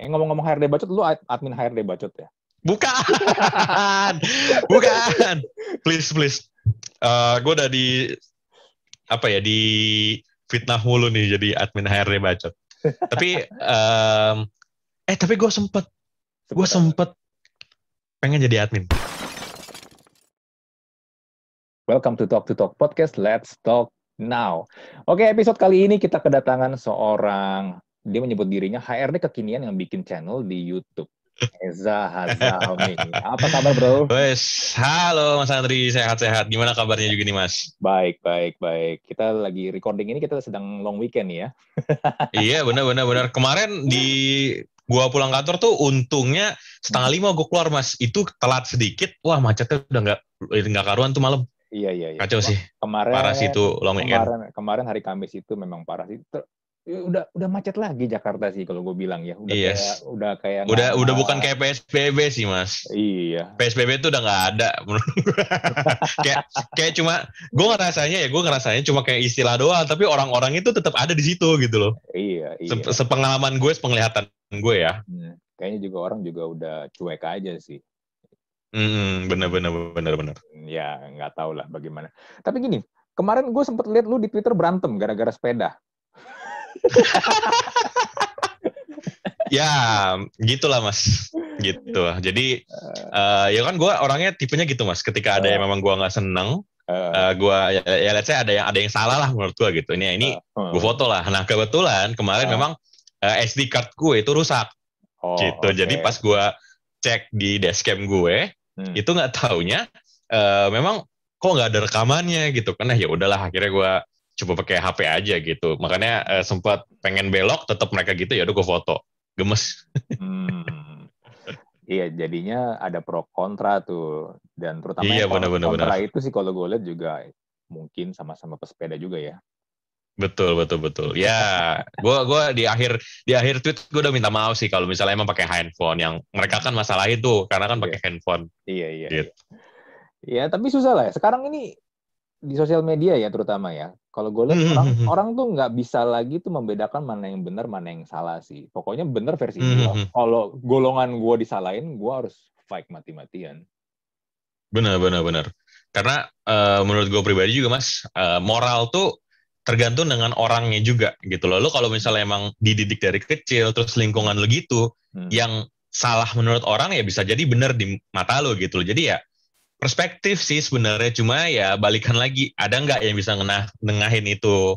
Eh, ngomong-ngomong HRD bacot, lu admin HRD bacot ya? Bukan, bukan. Please, please. Uh, gue udah di apa ya di fitnah mulu nih jadi admin HRD bacot. tapi um, eh tapi gue sempet, gue sempet pengen jadi admin. Welcome to Talk to Talk Podcast. Let's talk now. Oke, episode kali ini kita kedatangan seorang dia menyebut dirinya HRD kekinian yang bikin channel di YouTube. Eza Hazami. Apa kabar bro? Wes, halo Mas Andri, sehat-sehat. Gimana kabarnya juga nih Mas? Baik, baik, baik. Kita lagi recording ini kita sedang long weekend ya. iya, benar, benar, benar. Kemarin di gua pulang kantor tuh untungnya setengah lima gua keluar Mas. Itu telat sedikit, wah macetnya udah nggak nggak karuan tuh malam. Iya, iya, iya. Kacau sih. Kemarin parah sih itu long weekend. Kemarin, kemarin hari Kamis itu memang parah sih. Ya, udah udah macet lagi Jakarta sih kalau gue bilang ya udah yes. kayak udah kayak udah gak, udah bukan kayak PSBB sih mas iya PSBB itu udah nggak ada kayak kayak cuma gue ngerasanya ya gue ngerasanya cuma kayak istilah doang tapi orang-orang itu tetap ada di situ gitu loh iya iya Se sepengalaman gue sepenglihatan gue ya hmm, kayaknya juga orang juga udah cuek aja sih Hmm, bener bener bener bener. Ya nggak tahu lah bagaimana. Tapi gini, kemarin gue sempet lihat lu di Twitter berantem gara-gara sepeda. ya gitulah mas. Gitu. Jadi uh, ya kan gue orangnya tipenya gitu mas. Ketika ada yang memang gue nggak seneng uh, gue ya, ya let's say ada yang ada yang salah lah menurut gue gitu. Ini ini uh, gue foto lah. Nah kebetulan kemarin uh, memang uh, SD card gue itu rusak. Oh, gitu. okay. jadi pas gue cek di dashcam gue hmm. itu nggak taunya uh, memang kok nggak ada rekamannya gitu. Kan ya udahlah akhirnya gue coba pakai HP aja gitu. Makanya uh, sempat pengen belok, tetap mereka gitu ya udah gue foto. Gemes. hmm. Iya, jadinya ada pro kontra tuh. Dan terutama iya, bener, bener, kontra bener. itu sih kalau gue lihat juga mungkin sama-sama pesepeda juga ya. Betul betul betul. Ya, gua gua di akhir di akhir tweet gue udah minta maaf sih kalau misalnya emang pakai handphone yang mereka kan masalah itu karena kan pakai iya. handphone. Iya iya. Gitu. Iya. Ya, tapi susah lah. Ya. Sekarang ini di sosial media ya terutama ya. Kalau gue lihat hmm, orang, hmm, hmm. orang tuh nggak bisa lagi tuh membedakan mana yang benar mana yang salah sih. Pokoknya benar versi gue. Kalau golongan gue disalahin, gue harus fight mati-matian. Benar, benar, benar. Karena uh, menurut gue pribadi juga mas, uh, moral tuh tergantung dengan orangnya juga gitu loh. Lo kalau misalnya emang dididik dari kecil, terus lingkungan lo gitu, hmm. yang salah menurut orang ya bisa jadi benar di mata lo gitu loh. Jadi ya perspektif sih sebenarnya. Cuma ya balikan lagi. Ada nggak yang bisa ngenah nengahin itu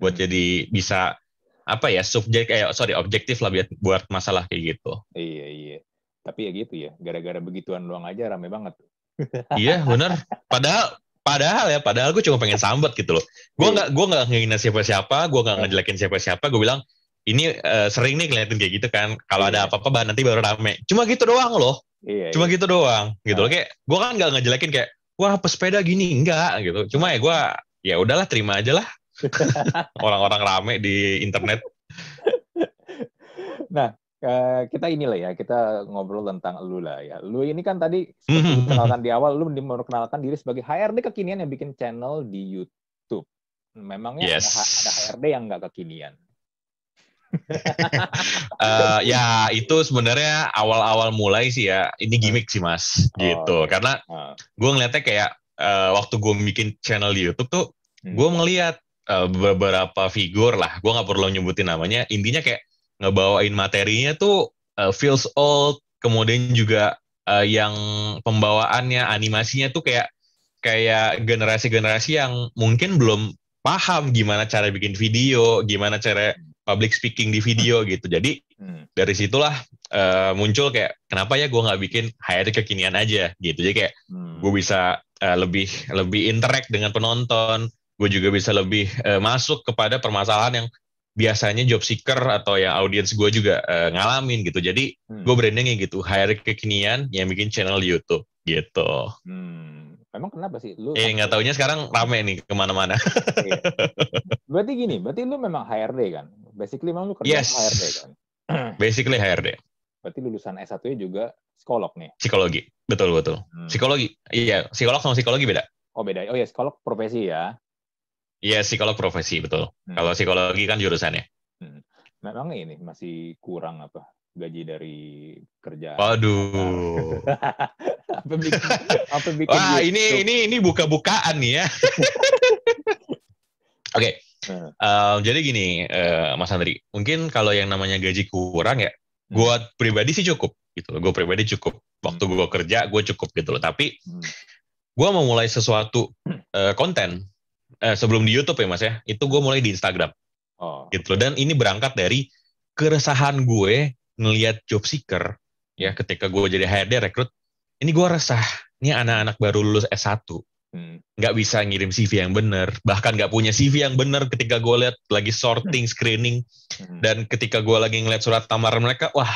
buat jadi bisa apa ya subjek eh sorry objektif lah buat buat masalah kayak gitu. Iya iya. Tapi ya gitu ya gara-gara begituan doang aja rame banget. Iya benar padahal padahal ya padahal gue cuma pengen sambet gitu loh. Gue iya. nggak gue nggak ngingin siapa-siapa gue nggak iya. ngejelekin siapa-siapa. Gue bilang ini uh, sering nih ngeliatin kayak gitu kan. Kalau ada iya. apa-apa nanti baru rame. Cuma gitu doang loh Iya, Cuma iya. gitu doang, gitu loh. Nah. Kayak gue kan nggak ngejelekin kayak, wah pesepeda gini enggak gitu. Cuma ya gue ya udahlah terima aja lah. Orang-orang rame di internet. Nah, uh, kita inilah ya, kita ngobrol tentang lu lah ya. Lu ini kan tadi seperti dikenalkan di awal, lu memperkenalkan diri sebagai HRD kekinian yang bikin channel di YouTube. Memangnya yes. ada, ada HRD yang nggak kekinian? Uh, ya itu sebenarnya awal-awal mulai sih ya ini hmm. gimmick sih mas oh, gitu okay. karena uh. Ah. gue ngeliatnya kayak uh, waktu gue bikin channel di YouTube tuh hmm. gue ngeliat uh, beberapa figur lah gue nggak perlu nyebutin namanya intinya kayak ngebawain materinya tuh uh, feels old kemudian juga uh, yang pembawaannya animasinya tuh kayak kayak generasi-generasi yang mungkin belum paham gimana cara bikin video, gimana cara public speaking di video gitu. Jadi hmm. dari situlah uh, muncul kayak kenapa ya gue nggak bikin HRD kekinian aja gitu. Jadi kayak hmm. gue bisa uh, lebih lebih interact dengan penonton. Gue juga bisa lebih uh, masuk kepada permasalahan yang biasanya job seeker atau yang audiens gue juga uh, ngalamin gitu. Jadi hmm. gue brandingnya gitu HRD kekinian yang bikin channel YouTube gitu. Hmm. Memang kenapa sih lu? Eh nggak taunya sekarang rame nih ke mana-mana. Iya. Berarti gini, berarti lu memang HRD kan? Basically memang lu kerja yes. HRD kan? Basically HRD. Berarti lulusan S1-nya juga psikolog nih? Psikologi, betul betul. Hmm. Psikologi, iya psikolog sama psikologi beda. Oh beda. Oh ya psikolog profesi ya? Iya psikolog profesi betul. Hmm. Kalau psikologi kan jurusannya. Hmm. Memang ini masih kurang apa? Gaji dari kerja. Waduh. apa bikin, apa bikin Wah, YouTube? ini ini ini buka-bukaan nih ya. Oke. Okay. Uh. Uh, jadi gini, uh, Mas Andri, mungkin kalau yang namanya gaji kurang ya, hmm. gue pribadi sih cukup gitu loh. Gue pribadi cukup. Waktu hmm. gue kerja, gue cukup gitu loh. Tapi hmm. gue mau mulai sesuatu uh, konten uh, sebelum di YouTube ya Mas ya, itu gue mulai di Instagram. Oh. Gitu loh. Dan ini berangkat dari keresahan gue ngelihat job seeker ya ketika gue jadi HRD rekrut ini gue resah ini anak-anak baru lulus S1 hmm. nggak hmm. bisa ngirim CV yang benar bahkan nggak punya CV yang benar ketika gue lihat lagi sorting hmm. screening hmm. dan ketika gue lagi ngeliat surat lamaran mereka wah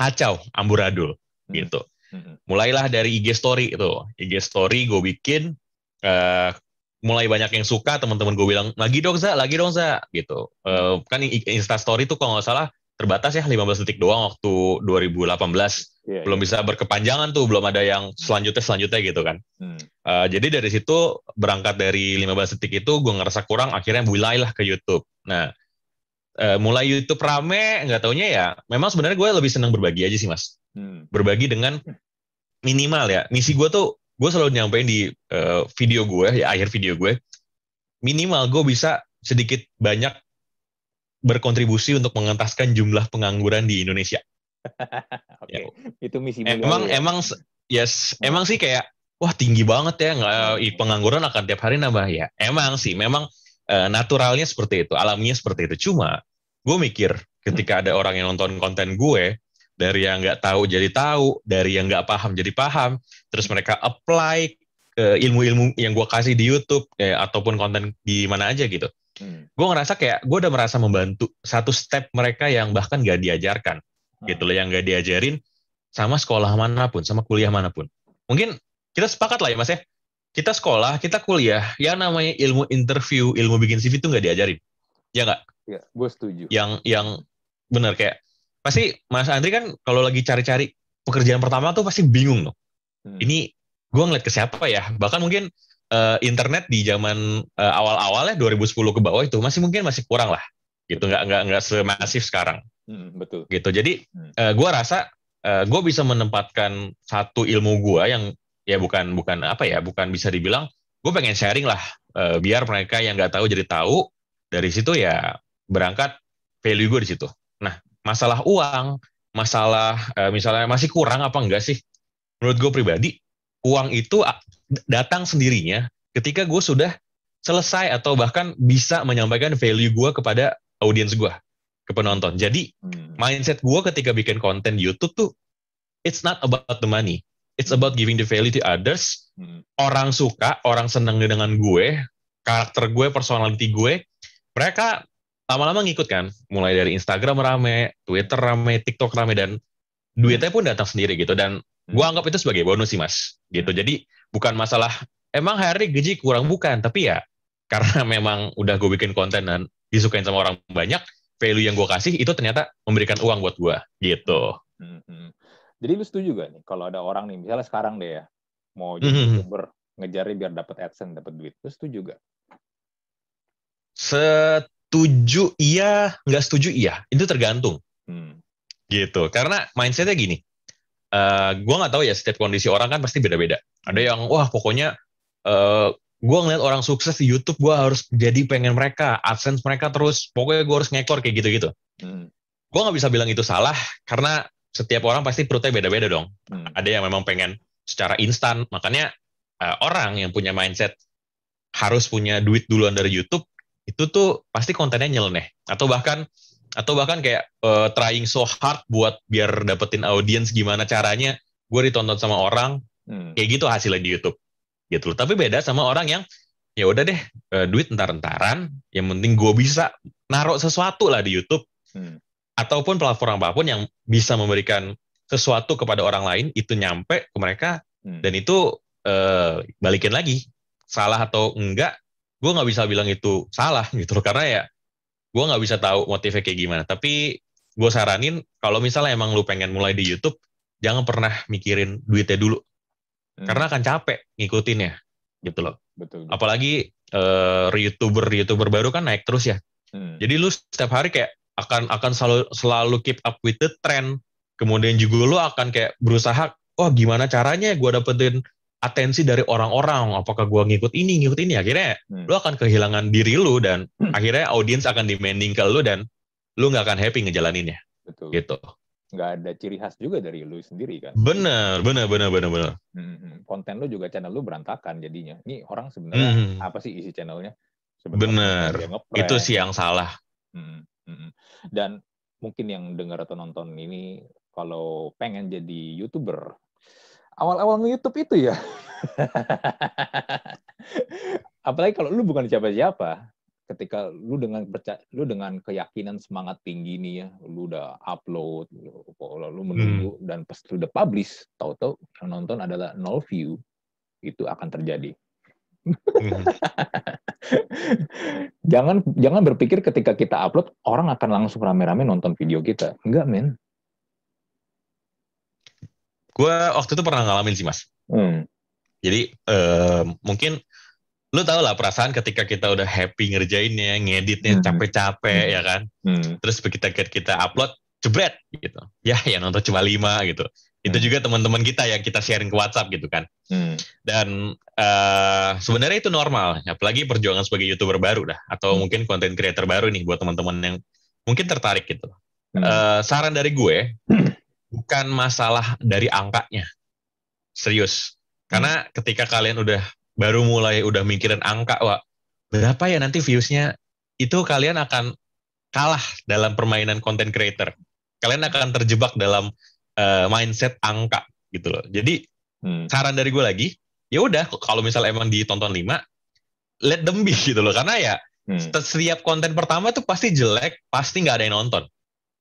kacau amburadul hmm. gitu hmm. mulailah dari IG story itu IG story gue bikin uh, mulai banyak yang suka teman-teman gue bilang lagi dong za lagi dong za gitu uh, kan Insta story tuh kalau nggak salah terbatas ya 15 detik doang waktu 2018 yeah, belum yeah. bisa berkepanjangan tuh belum ada yang selanjutnya selanjutnya gitu kan hmm. uh, jadi dari situ berangkat dari 15 detik itu gue ngerasa kurang akhirnya mulailah ke YouTube nah uh, mulai YouTube rame nggak taunya ya memang sebenarnya gue lebih senang berbagi aja sih mas hmm. berbagi dengan minimal ya misi gue tuh gue selalu nyampein di uh, video gue ya akhir video gue minimal gue bisa sedikit banyak berkontribusi untuk mengentaskan jumlah pengangguran di Indonesia. Oke, okay. ya. itu misi Emang ya? emang yes, hmm. emang sih kayak wah tinggi banget ya nggak hmm. pengangguran akan tiap hari nambah ya. Emang sih, memang uh, naturalnya seperti itu, alaminya seperti itu. Cuma gue mikir ketika ada orang yang nonton konten gue dari yang nggak tahu jadi tahu, dari yang nggak paham jadi paham, terus mereka apply ke ilmu-ilmu yang gue kasih di YouTube ya, ataupun konten di mana aja gitu Hmm. Gue ngerasa kayak gue udah merasa membantu satu step mereka yang bahkan gak diajarkan, hmm. gitu loh, yang gak diajarin sama sekolah mana pun, sama kuliah mana pun. Mungkin kita sepakat lah ya mas ya, kita sekolah, kita kuliah, yang namanya ilmu interview, ilmu bikin CV itu gak diajarin, ya nggak? Ya, gue setuju. Yang yang benar kayak pasti Mas Andri kan kalau lagi cari-cari pekerjaan pertama tuh pasti bingung loh. Hmm. Ini gue ngeliat ke siapa ya? Bahkan mungkin uh, internet di zaman uh, awal-awal ya 2010 ke bawah itu masih mungkin masih kurang lah. Gitu nggak nggak nggak semasif sekarang. Hmm, betul. Gitu. Jadi hmm. uh, gue rasa uh, gue bisa menempatkan satu ilmu gue yang ya bukan bukan apa ya bukan bisa dibilang gue pengen sharing lah uh, biar mereka yang nggak tahu jadi tahu. Dari situ ya berangkat value gue di situ. Nah masalah uang masalah uh, misalnya masih kurang apa enggak sih? Menurut gue pribadi uang itu datang sendirinya ketika gue sudah selesai atau bahkan bisa menyampaikan value gue kepada audiens gue, ke penonton. Jadi hmm. mindset gue ketika bikin konten di YouTube tuh, it's not about the money, it's about giving the value to others. Hmm. Orang suka, orang seneng dengan gue, karakter gue, personality gue, mereka lama-lama ngikut kan. Mulai dari Instagram rame, Twitter rame, TikTok rame, dan duitnya pun datang sendiri gitu. Dan gue hmm. anggap itu sebagai bonus sih mas, gitu. Hmm. Jadi bukan masalah emang hari gaji kurang bukan, tapi ya karena memang udah gue bikin konten dan disukain sama orang banyak, value yang gue kasih itu ternyata memberikan uang buat gue gitu. Hmm. Jadi lu setuju gak nih kalau ada orang nih, misalnya sekarang deh ya, mau jadi hmm. youtuber ngejarnya biar dapat adsense, dapat duit, lu setuju gak? Setuju iya, nggak setuju iya, itu tergantung. Hmm. Gitu, karena mindsetnya gini, uh, eh, gue nggak tahu ya setiap kondisi orang kan pasti beda-beda. Ada yang wah pokoknya uh, eh, gue ngeliat orang sukses di YouTube gue harus jadi pengen mereka, adsense mereka terus, pokoknya gue harus ngekor kayak gitu-gitu. Hmm. Gue nggak bisa bilang itu salah karena setiap orang pasti perutnya beda-beda dong. Hmm. Ada yang memang pengen secara instan, makanya uh, orang yang punya mindset harus punya duit duluan dari YouTube itu tuh pasti kontennya nyeleneh atau bahkan atau bahkan kayak uh, trying so hard buat biar dapetin audiens gimana caranya gue ditonton sama orang hmm. kayak gitu hasilnya di YouTube gitu loh tapi beda sama orang yang ya udah deh uh, duit entar-entaran yang penting gue bisa naruh sesuatu lah di YouTube hmm. ataupun platform apa pun yang bisa memberikan sesuatu kepada orang lain itu nyampe ke mereka hmm. dan itu uh, balikin lagi salah atau enggak gue nggak bisa bilang itu salah gitu loh karena ya gue nggak bisa tahu motifnya kayak gimana tapi gue saranin kalau misalnya emang lu pengen mulai di YouTube jangan pernah mikirin duitnya dulu hmm. karena akan capek ngikutinnya gitu loh betul, betul. apalagi uh, youtuber youtuber baru kan naik terus ya hmm. jadi lu setiap hari kayak akan akan selalu selalu keep up with the trend kemudian juga lu akan kayak berusaha oh gimana caranya gue dapetin atensi dari orang-orang apakah gue ngikut ini ngikut ini akhirnya hmm. lu akan kehilangan diri lu dan hmm. akhirnya audiens akan demanding ke lu dan lu nggak akan happy ngejalaninnya Betul. gitu nggak ada ciri khas juga dari lu sendiri kan? Bener bener bener bener bener hmm, konten lu juga channel lu berantakan jadinya. Ini orang sebenarnya hmm. apa sih isi channelnya? Sebenarnya bener itu sih yang salah. Hmm. Hmm. dan mungkin yang dengar atau nonton ini kalau pengen jadi youtuber awal-awal nge-youtube itu ya. Apalagi kalau lu bukan siapa-siapa ketika lu dengan percaya, lu dengan keyakinan semangat tinggi nih ya, lu udah upload, lu, lu menunggu hmm. dan pas lu udah publish, tahu-tahu yang nonton adalah nol view, itu akan terjadi. Hmm. jangan jangan berpikir ketika kita upload orang akan langsung rame-rame nonton video kita. Enggak, men. Gue waktu itu pernah ngalamin sih, Mas. Hmm. Jadi uh, mungkin lu tau lah perasaan ketika kita udah happy ngerjainnya, ngeditnya hmm. capek-capek hmm. ya kan. Hmm. Terus begitu kita upload, jebret gitu. Ya, yang nonton cuma lima gitu. Itu hmm. juga teman-teman kita yang kita sharing ke WhatsApp gitu kan. Hmm. Dan uh, sebenarnya itu normal, apalagi perjuangan sebagai youtuber baru dah, atau hmm. mungkin konten creator baru nih buat teman-teman yang mungkin tertarik gitu. Hmm. Uh, saran dari gue, bukan masalah dari angkanya, serius. Karena hmm. ketika kalian udah baru mulai udah mikirin angka, wah berapa ya nanti viewsnya, itu kalian akan kalah dalam permainan content creator. Kalian akan terjebak dalam uh, mindset angka gitu loh. Jadi hmm. saran dari gue lagi, ya udah kalau misal emang ditonton 5, let them be gitu loh. Karena ya hmm. setiap konten pertama tuh pasti jelek, pasti nggak ada yang nonton.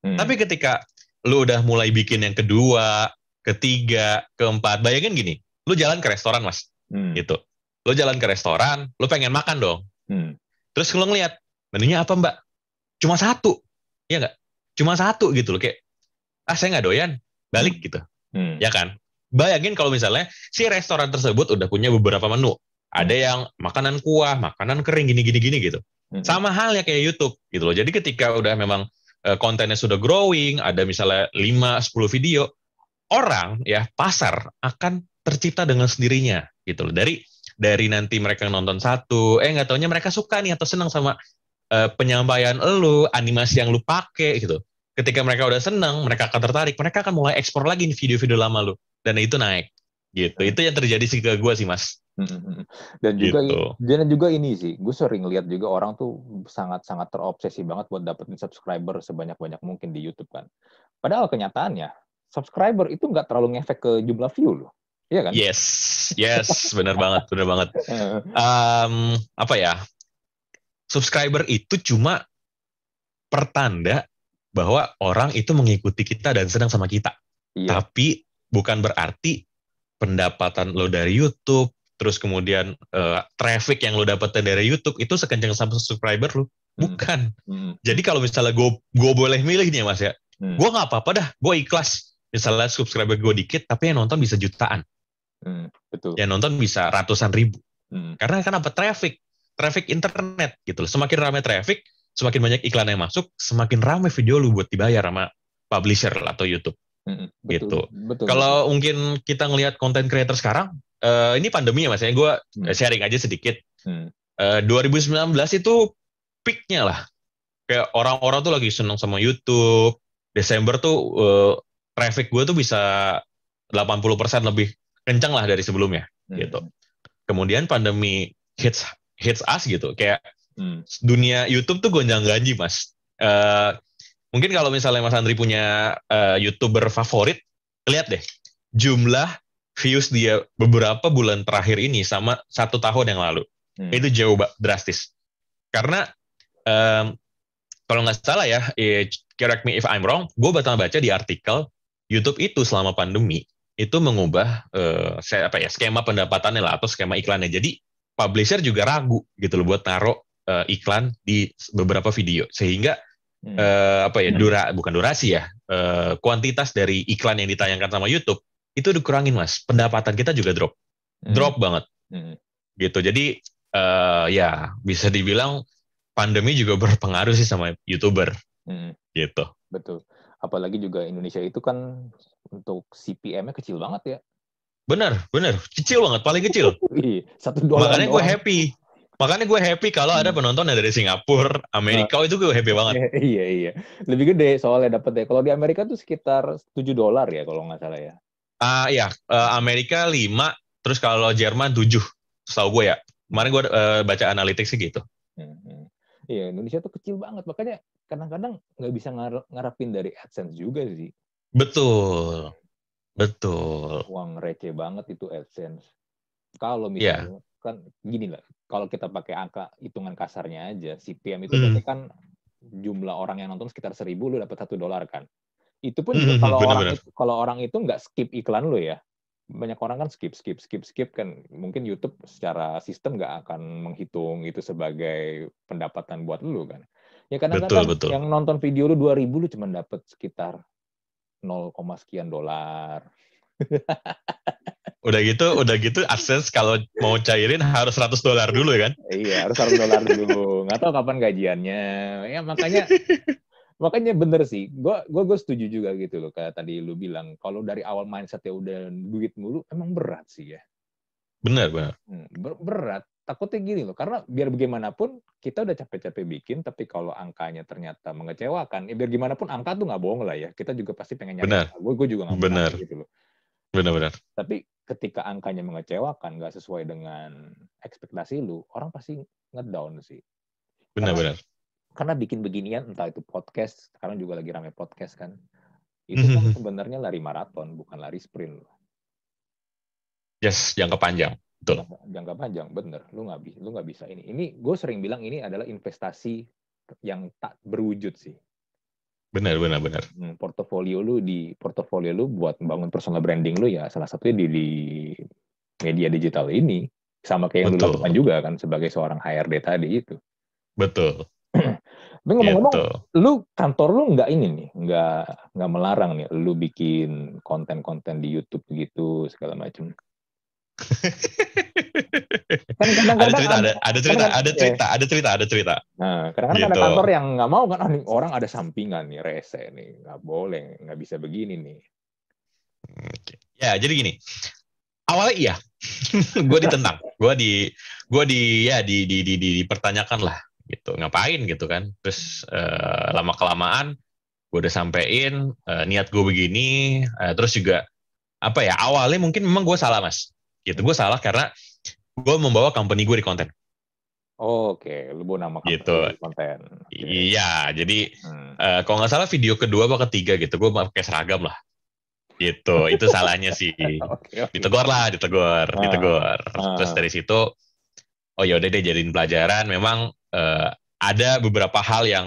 Hmm. Tapi ketika lu udah mulai bikin yang kedua, ketiga, keempat, bayangin gini, lu jalan ke restoran mas, hmm. gitu lo jalan ke restoran, lo pengen makan dong. Hmm. Terus lo ngeliat, menunya apa mbak? Cuma satu, ya nggak? Cuma satu gitu loh, kayak, ah saya nggak doyan, balik hmm. gitu. Hmm. Ya kan? Bayangin kalau misalnya si restoran tersebut udah punya beberapa menu. Ada hmm. yang makanan kuah, makanan kering, gini-gini-gini gitu. Hmm. Sama halnya kayak YouTube gitu loh. Jadi ketika udah memang uh, kontennya sudah growing, ada misalnya 5-10 video, orang ya pasar akan tercipta dengan sendirinya gitu loh. Dari dari nanti mereka nonton satu, eh nggak taunya mereka suka nih atau senang sama uh, penyampaian lu, animasi yang lu pakai gitu. Ketika mereka udah senang, mereka akan tertarik, mereka akan mulai ekspor lagi video-video lama lu dan itu naik gitu. Itu yang terjadi sih ke gue sih mas. Dan juga gitu. dan juga ini sih, gue sering lihat juga orang tuh sangat-sangat terobsesi banget buat dapetin subscriber sebanyak-banyak mungkin di YouTube kan. Padahal kenyataannya subscriber itu nggak terlalu ngefek ke jumlah view loh. Iya kan? Yes, yes, benar banget, benar banget. Um, apa ya? Subscriber itu cuma pertanda bahwa orang itu mengikuti kita dan senang sama kita. Iya. Tapi bukan berarti pendapatan lo dari YouTube, terus kemudian uh, traffic yang lo dapetin dari YouTube itu sekencang sama subscriber lo. Hmm. Bukan. Hmm. Jadi kalau misalnya gue gue boleh milih nih mas ya, hmm. gue nggak apa-apa dah, gue ikhlas. Misalnya subscriber gue dikit, tapi yang nonton bisa jutaan. Hmm, betul. Yang nonton bisa ratusan ribu. Hmm. Karena kan apa traffic, traffic internet gitu loh. Semakin ramai traffic, semakin banyak iklan yang masuk, semakin ramai video lu buat dibayar sama publisher atau YouTube. Hmm, betul, gitu. Betul, Kalau betul. mungkin kita ngelihat konten creator sekarang, uh, ini pandemi ya mas ya, gue hmm. sharing aja sedikit. Hmm. Uh, 2019 itu peaknya lah. Kayak orang-orang tuh lagi seneng sama YouTube. Desember tuh uh, traffic gue tuh bisa 80% lebih kencang lah dari sebelumnya hmm. gitu. Kemudian pandemi hits hits us gitu, kayak hmm. dunia YouTube tuh gonjang ganji mas. Uh, mungkin kalau misalnya Mas Andri punya uh, youtuber favorit, lihat deh jumlah views dia beberapa bulan terakhir ini sama satu tahun yang lalu hmm. itu jauh drastis. Karena um, kalau nggak salah ya, eh, correct me if I'm wrong, gue baca baca di artikel YouTube itu selama pandemi itu mengubah uh, apa ya skema pendapatannya lah atau skema iklannya. Jadi publisher juga ragu gitu loh buat taruh uh, iklan di beberapa video sehingga hmm. uh, apa ya dura bukan durasi ya uh, kuantitas dari iklan yang ditayangkan sama YouTube itu dikurangin mas pendapatan kita juga drop hmm. drop banget hmm. gitu jadi uh, ya bisa dibilang pandemi juga berpengaruh sih sama youtuber hmm. gitu betul apalagi juga Indonesia itu kan untuk CPM-nya kecil banget ya. Bener, bener, kecil banget, paling kecil. Iya, satu dolar. Makanya gue happy. Makanya gue happy kalau ada hmm. penonton dari Singapura, Amerika nah, itu gue happy banget. Iya iya, lebih gede soalnya dapat deh. Kalau di Amerika tuh sekitar 7 dolar ya kalau nggak salah ya. Ah uh, iya, uh, Amerika 5, terus kalau Jerman 7, setahu gue ya. Kemarin gue uh, baca analitik sih gitu. Hmm, hmm. Iya, Indonesia tuh kecil banget, makanya kadang-kadang nggak bisa ngarepin dari AdSense juga sih. Betul, betul. Uang receh banget itu AdSense. Kalau iya. misalnya yeah kan gini lah kalau kita pakai angka hitungan kasarnya aja CPM itu berarti kan jumlah orang yang nonton sekitar seribu lu dapat satu dolar kan. Itu pun hmm, kalau bener, orang itu kalau orang itu nggak skip iklan lu ya. Banyak orang kan skip skip skip skip kan. Mungkin YouTube secara sistem nggak akan menghitung itu sebagai pendapatan buat lu kan. Ya kadang-kadang yang nonton video lu dua ribu lu cuma dapat sekitar 0, sekian dolar. Udah gitu udah gitu akses kalau mau cairin harus 100 dolar dulu kan? Iya harus 100 dolar dulu. Nggak tahu kapan gajiannya. Ya makanya makanya bener sih. Gue gue gue setuju juga gitu loh kayak tadi lu bilang. Kalau dari awal mindset ya udah duit mulu emang berat sih ya. Bener bener. Hmm, ber berat takutnya gini loh karena biar bagaimanapun kita udah capek-capek bikin tapi kalau angkanya ternyata mengecewakan ya biar gimana pun angka tuh nggak bohong lah ya kita juga pasti pengen nyari gue gue juga nggak bener gitu loh benar-benar tapi ketika angkanya mengecewakan, nggak sesuai dengan ekspektasi lu, orang pasti ngedown sih. Benar-benar. Karena, karena bikin beginian, entah itu podcast, sekarang juga lagi rame podcast kan, itu kan sebenarnya lari maraton, bukan lari sprint. Yes, jangka panjang. Betul. Jangka, panjang, bener. Lu nggak bisa, lu nggak bisa ini. Ini gue sering bilang ini adalah investasi yang tak berwujud sih. Benar, benar, benar. Hmm, portofolio lu di portofolio lu buat membangun personal branding lu ya salah satunya di, di media digital ini sama kayak yang Betul. lu lakukan juga kan sebagai seorang HRD tadi itu. Betul. Tapi ngomong-ngomong, gitu. lu kantor lu nggak ini nih, nggak nggak melarang nih, lu bikin konten-konten di YouTube gitu segala macam kan kadang-kadang ada cerita, ada, ada cerita, kan, ada cerita, ada cerita, ada cerita. Nah, kadang-kadang gitu. ada kantor yang nggak mau kan, nih, orang ada sampingan nih, rese nih, nggak boleh, nggak bisa begini nih. Ya, jadi gini, awalnya iya, gue ditentang, gue di, gue di, ya di, di, di, di, dipertanyakan lah, gitu, ngapain gitu kan, terus uh, lama kelamaan, gue udah sampein uh, niat gue begini, uh, terus juga apa ya awalnya mungkin memang gue salah mas gitu gue salah karena gue membawa company gue di konten oh, oke okay. lu bawa nama gitu. di konten okay. iya jadi hmm. uh, kalau nggak salah video kedua atau ketiga gitu gue pakai seragam lah gitu itu salahnya sih okay, okay. ditegur lah ditegur ah, ditegur ah. terus dari situ oh ya udah deh jadiin pelajaran memang uh, ada beberapa hal yang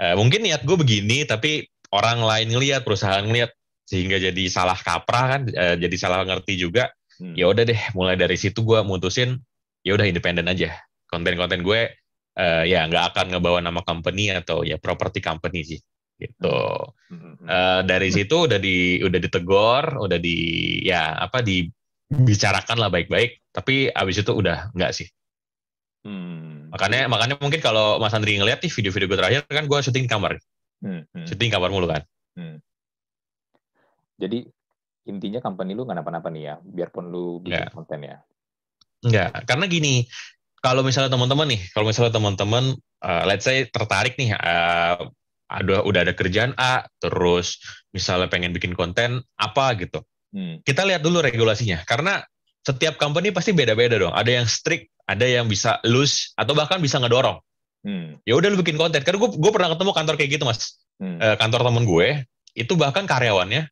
uh, mungkin niat gue begini tapi orang lain ngelihat perusahaan ngelihat sehingga jadi salah kaprah kan uh, jadi salah ngerti juga hmm. ya udah deh mulai dari situ gue mutusin ya udah independen aja konten-konten gue uh, ya nggak akan ngebawa nama company atau ya property company sih gitu hmm. uh, dari situ udah di udah ditegor udah di ya apa dibicarakan lah baik-baik tapi abis itu udah nggak sih hmm. makanya makanya mungkin kalau Mas Andri ngeliat nih video-video gue terakhir kan gue syuting kamar hmm. Hmm. syuting kamar mulu kan hmm. jadi intinya company lu nggak napa-napa nih ya, biarpun lu bikin yeah. konten ya. Enggak, karena gini, kalau misalnya teman-teman nih, kalau misalnya teman-teman, uh, let's say tertarik nih, uh, ada udah ada kerjaan A, terus misalnya pengen bikin konten apa gitu, hmm. kita lihat dulu regulasinya, karena setiap company pasti beda-beda dong. Ada yang strict, ada yang bisa loose, atau bahkan bisa ngedorong. Hmm. Ya udah lu bikin konten. Karena gue gue pernah ketemu kantor kayak gitu mas, hmm. uh, kantor temen gue itu bahkan karyawannya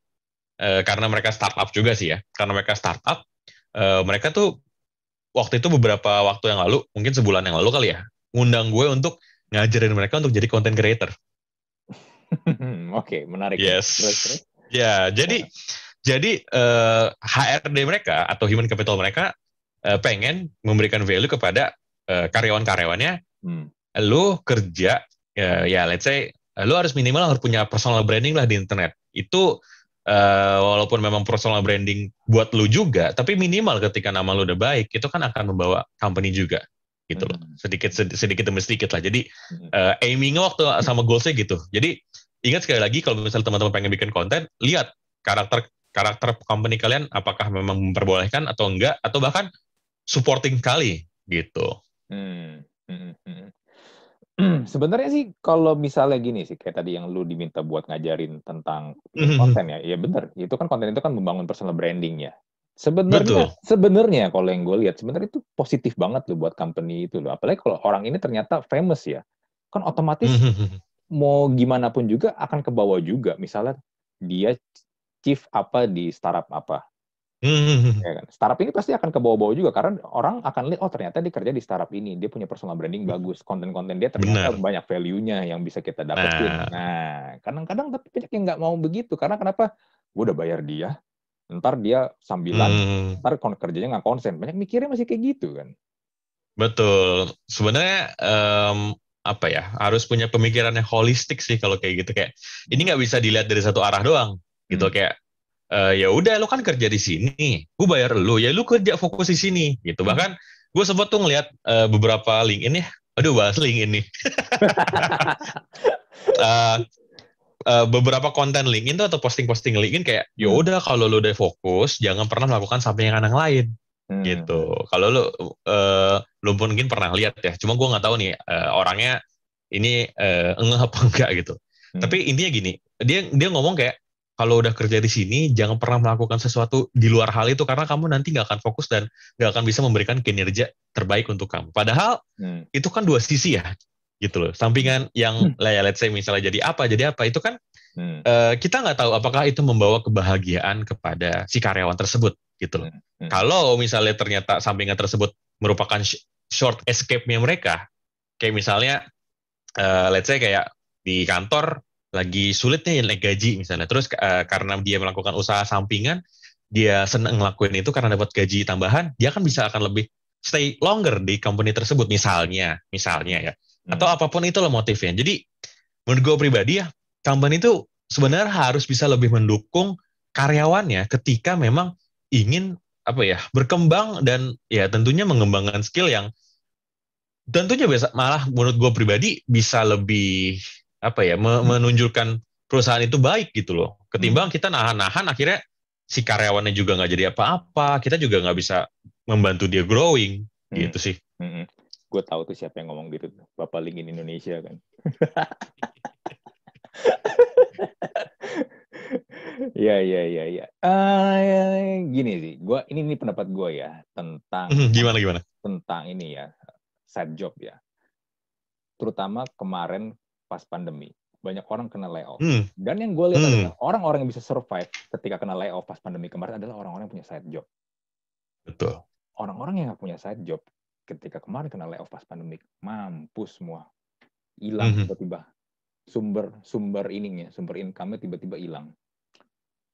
Eh, karena mereka startup juga sih ya. Karena mereka startup, uh, mereka tuh waktu itu beberapa waktu yang lalu, mungkin sebulan yang lalu kali ya, ngundang gue untuk ngajarin mereka untuk jadi content creator. Oke, okay, menarik. Yes. Terus, terus. Ya, jadi jadi uh, eh, HRD mereka atau human capital mereka uh, pengen memberikan value kepada uh, karyawan-karyawannya. Hmm. Lu kerja ya, ya let's say lu harus minimal harus punya personal branding lah di internet. Itu uh, walaupun memang personal branding buat lu juga, tapi minimal ketika nama lu udah baik, itu kan akan membawa company juga gitu loh. Hmm. Sedikit sedikit demi sedikit lah. Jadi uh, aimingnya waktu sama goalsnya gitu. Jadi ingat sekali lagi kalau misalnya teman-teman pengen bikin konten, lihat karakter karakter company kalian apakah memang memperbolehkan atau enggak atau bahkan supporting kali gitu. Hmm. Hmm. Sebenarnya sih kalau misalnya gini sih kayak tadi yang lu diminta buat ngajarin tentang hmm. konten ya, ya benar. Itu kan konten itu kan membangun personal branding ya. Sebenarnya sebenarnya kalau yang gue lihat sebenarnya itu positif banget loh buat company itu loh. Apalagi kalau orang ini ternyata famous ya. Kan otomatis mau gimana pun juga akan ke bawah juga. Misalnya dia chief apa di startup apa. Hmm. Ya kan? Startup ini pasti akan ke bawah-bawah juga karena orang akan lihat oh ternyata dia kerja di startup ini, dia punya personal branding bagus, konten-konten dia ternyata Bener. banyak value-nya yang bisa kita dapetin. Nah, nah kadang-kadang tapi banyak yang nggak mau begitu karena kenapa? Gue udah bayar dia, ntar dia sambilan, hmm. ntar kerjanya nggak konsen. Banyak mikirnya masih kayak gitu kan. Betul. Sebenarnya um, apa ya harus punya pemikiran yang holistik sih kalau kayak gitu kayak ini nggak bisa dilihat dari satu arah doang gitu hmm. kayak uh, ya udah lo kan kerja di sini. Gue bayar lo ya lo kerja fokus di sini. Gitu. Hmm. bahkan gue sempat tuh ngeliat uh, beberapa link ini aduh bahas link ini uh, uh, beberapa konten LinkedIn tuh atau posting-posting LinkedIn kayak ya hmm. udah kalau lo udah fokus jangan pernah melakukan sampingan yang lain. Hmm. gitu. Kalau lo uh, mungkin pernah lihat ya. Cuma gue nggak tahu nih uh, orangnya ini uh, enggak apa enggak gitu. Hmm. tapi intinya gini dia dia ngomong kayak kalau udah kerja di sini jangan pernah melakukan sesuatu di luar hal itu karena kamu nanti nggak akan fokus dan nggak akan bisa memberikan kinerja terbaik untuk kamu. Padahal hmm. itu kan dua sisi ya, gitu loh. Sampingan yang hmm. ya let's say misalnya jadi apa jadi apa itu kan hmm. uh, kita nggak tahu apakah itu membawa kebahagiaan kepada si karyawan tersebut gitu loh. Hmm. Hmm. Kalau misalnya ternyata sampingan tersebut merupakan short escape-nya mereka, kayak misalnya uh, let's say kayak di kantor lagi sulit nih naik gaji misalnya. Terus uh, karena dia melakukan usaha sampingan, dia seneng ngelakuin itu karena dapat gaji tambahan, dia kan bisa akan lebih stay longer di company tersebut misalnya, misalnya ya. Hmm. Atau apa pun itu loh motifnya. Jadi menurut gue pribadi ya, company itu sebenarnya harus bisa lebih mendukung karyawannya ketika memang ingin apa ya berkembang dan ya tentunya mengembangkan skill yang tentunya biasa malah menurut gue pribadi bisa lebih apa ya hmm. menunjukkan perusahaan itu baik gitu loh. Ketimbang hmm. kita nahan-nahan akhirnya si karyawannya juga nggak jadi apa-apa, kita juga nggak bisa membantu dia growing hmm. gitu sih. Hmm. Gue tahu tuh siapa yang ngomong gitu, Bapak LinkedIn Indonesia kan. Iya iya iya iya. Uh, gini sih, gua ini ini pendapat gue ya tentang hmm, gimana gimana tentang ini ya side job ya. Terutama kemarin pas pandemi banyak orang kena layoff. Hmm. Dan yang gue lihat hmm. adalah orang-orang yang bisa survive ketika kena layoff pas pandemi kemarin adalah orang-orang yang punya side job. Betul. Orang-orang yang nggak punya side job ketika kemarin kena layoff pas pandemi mampus semua, hilang hmm. tiba-tiba. Sumber sumber ininya, sumber income-nya tiba-tiba hilang.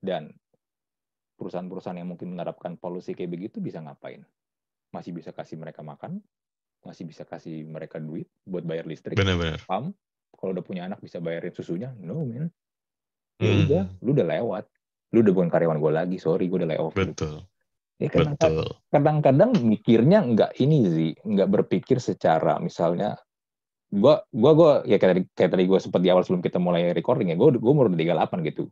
Dan perusahaan-perusahaan yang mungkin menerapkan polusi kayak begitu bisa ngapain? Masih bisa kasih mereka makan, masih bisa kasih mereka duit buat bayar listrik, Benar-benar. pam, kalau udah punya anak bisa bayarin susunya? No man. Ya hmm. udah lu udah lewat. Lu udah bukan karyawan gue lagi sorry gue udah layoff. Betul. Ya, kadang-kadang mikirnya nggak ini sih nggak berpikir secara misalnya gua gua gua ya kayak tadi kayak tadi gue sempat di awal sebelum kita mulai recording ya gue gue umur udah 38 gitu.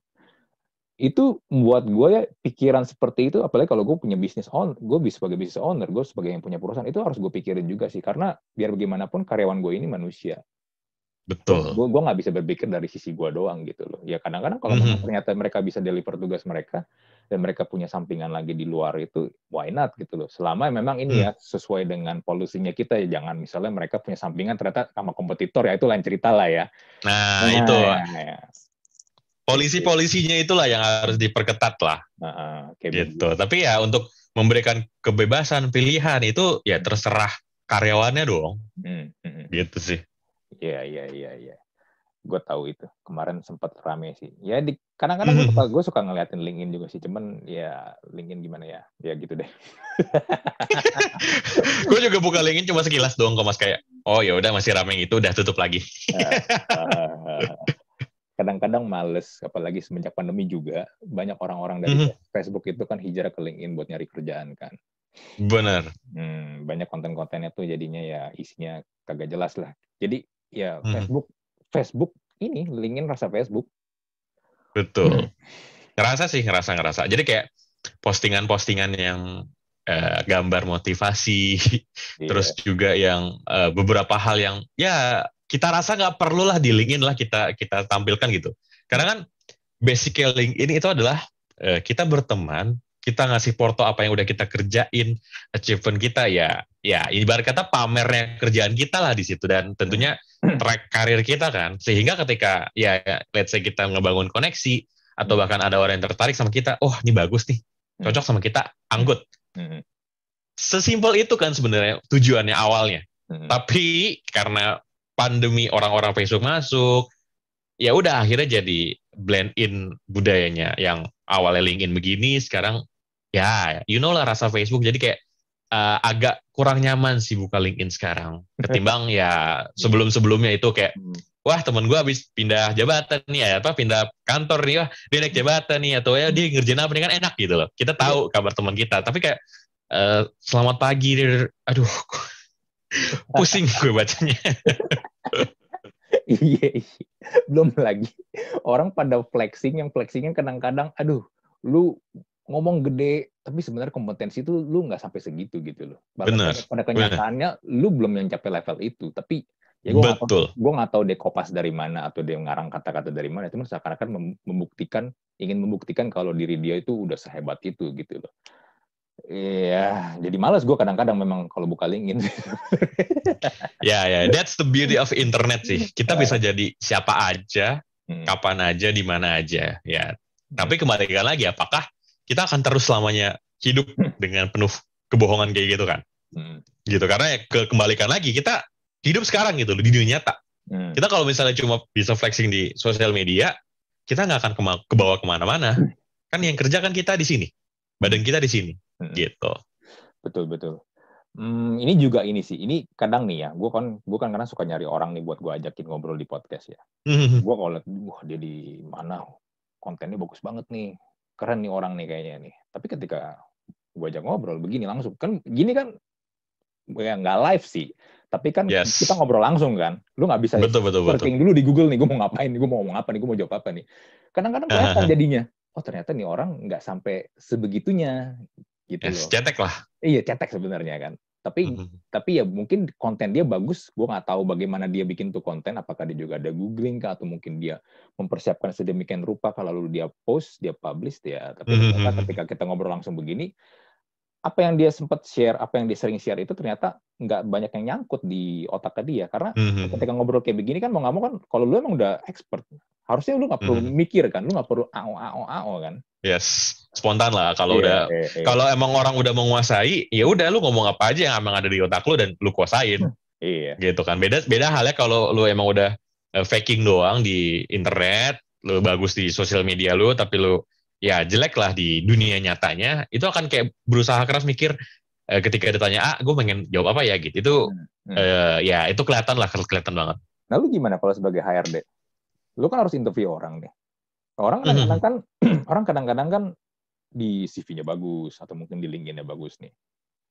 Itu buat gue ya pikiran seperti itu apalagi kalau gue punya bisnis on gue bisa sebagai bisnis owner gue sebagai yang punya perusahaan itu harus gue pikirin juga sih. Karena biar bagaimanapun karyawan gue ini manusia Betul. Gue gue nggak bisa berpikir dari sisi gue doang gitu loh. Ya kadang-kadang kalau mm -hmm. ternyata mereka bisa deliver tugas mereka dan mereka punya sampingan lagi di luar itu, why not gitu loh. Selama memang ini mm. ya sesuai dengan polusinya kita ya jangan misalnya mereka punya sampingan ternyata sama kompetitor ya itu lain cerita lah ya. Nah, nah itu. Ya, ya. Polisi-polisinya itulah yang harus diperketat lah. Nah, gitu. Begitu. Tapi ya untuk memberikan kebebasan pilihan itu ya terserah karyawannya dong. Hmm, hmm. Gitu sih. Iya iya iya iya. Gue tahu itu. Kemarin sempat rame sih. Ya di kadang-kadang gue suka gue suka ngeliatin LinkedIn juga sih. Cuman ya LinkedIn gimana ya? Ya gitu deh. gue juga buka LinkedIn cuma sekilas doang kok Mas kayak oh ya udah masih rame itu udah tutup lagi. kadang-kadang males apalagi semenjak pandemi juga banyak orang-orang dari mm -hmm. Facebook itu kan hijrah ke LinkedIn buat nyari kerjaan kan. Benar. Hmm, banyak konten-kontennya tuh jadinya ya isinya kagak jelas lah. Jadi ya hmm. Facebook Facebook ini LinkedIn rasa Facebook. Betul. Hmm. Ngerasa sih, ngerasa ngerasa. Jadi kayak postingan-postingan yang uh, gambar motivasi, yeah. terus juga yang uh, beberapa hal yang ya kita rasa nggak perlu lah di LinkedIn lah kita kita tampilkan gitu. Karena kan basicnya LinkedIn itu adalah uh, kita berteman, kita ngasih porto apa yang udah kita kerjain, achievement kita ya, ya ibarat kata pamernya kerjaan kita lah di situ dan tentunya track karir kita kan. Sehingga ketika ya let's say kita ngebangun koneksi atau bahkan ada orang yang tertarik sama kita, oh ini bagus nih, cocok sama kita, anggut. Hmm. Sesimpel itu kan sebenarnya tujuannya awalnya. Hmm. Tapi karena pandemi orang-orang Facebook masuk, ya udah akhirnya jadi blend in budayanya yang awalnya LinkedIn begini, sekarang ya you know lah rasa Facebook. Jadi kayak uh, agak kurang nyaman sih buka LinkedIn sekarang. Ketimbang ya sebelum-sebelumnya itu kayak hmm. wah temen gue habis pindah jabatan nih ya apa pindah kantor nih wah dia naik jabatan nih atau ya dia ngerjain apa nih? Kan enak gitu loh. Kita tahu iya. kabar teman kita. Tapi kayak uh, selamat pagi aduh pusing gue bacanya. Iya, iya, belum lagi. Orang pada flexing yang flexingnya kadang-kadang aduh lu ngomong gede tapi sebenarnya kompetensi itu lu nggak sampai segitu gitu loh benar pada kenyataannya bener. lu belum yang capai level itu tapi ya gue nggak tahu gue nggak tahu dia kopas dari mana atau dia ngarang kata-kata dari mana cuma seakan-akan membuktikan ingin membuktikan kalau diri dia itu udah sehebat itu gitu loh Iya, jadi malas gue kadang-kadang memang kalau buka LinkedIn. ya, ya, that's the beauty of internet sih. Kita bisa jadi siapa aja, hmm. kapan aja, di mana aja. Ya, hmm. tapi kembalikan lagi, apakah kita akan terus selamanya hidup hmm. dengan penuh kebohongan kayak gitu kan? Hmm. Gitu, karena ya kembalikan lagi kita hidup sekarang gitu di dunia nyata. Hmm. Kita kalau misalnya cuma bisa flexing di sosial media, kita nggak akan ke bawah ke mana-mana. Hmm. Kan yang kerja kan kita di sini, badan kita di sini hmm. gitu betul betul Hmm, ini juga ini sih. Ini kadang nih ya, gue kan gue kan karena suka nyari orang nih buat gue ajakin ngobrol di podcast ya. Mm-hmm. Gue kalau lihat, wah dia di mana kontennya bagus banget nih, keren nih orang nih kayaknya nih. Tapi ketika gue ajak ngobrol begini langsung, kan gini kan ya nggak live sih. Tapi kan yes. kita ngobrol langsung kan. Lu nggak bisa betul, betul, searching betul. dulu di Google nih, gue mau ngapain nih, gue mau ngomong apa nih, gue mau jawab apa nih. Kadang-kadang kelihatan jadinya oh ternyata nih orang nggak sampai sebegitunya gitu yes, loh. Cetek lah. Iya cetek sebenarnya kan. Tapi mm-hmm. tapi ya mungkin konten dia bagus. Gue nggak tahu bagaimana dia bikin tuh konten. Apakah dia juga ada googling kah atau mungkin dia mempersiapkan sedemikian rupa kalau lalu dia post, dia publish ya. Tapi mm-hmm. ketika kita ngobrol langsung begini, apa yang dia sempat share, apa yang dia sering share itu ternyata nggak banyak yang nyangkut di otaknya dia. Karena mm-hmm. ketika ngobrol kayak begini kan mau nggak mau kan, kalau lu emang udah expert, harusnya lu nggak perlu hmm. mikir kan, lu nggak perlu ao ao ao kan. Yes, spontan lah kalau yeah, udah yeah, yeah. kalau emang orang udah menguasai, ya udah lu ngomong apa aja yang emang ada di otak lu dan lu kuasain. Iya. Gitu kan. Beda beda halnya kalau lu emang udah uh, faking doang di internet, lu bagus di sosial media lu tapi lu ya jelek lah di dunia nyatanya, itu akan kayak berusaha keras mikir uh, ketika ditanya, "Ah, gue pengen jawab apa ya?" gitu. Itu hmm. uh, ya itu kelihatan lah kelihatan banget. Nah, lu gimana kalau sebagai HRD? lu kan harus interview orang nih. Orang mhm. kadang-kadang kan orang kadang-kadang kan di CV-nya bagus atau mungkin di LinkedIn-nya bagus nih.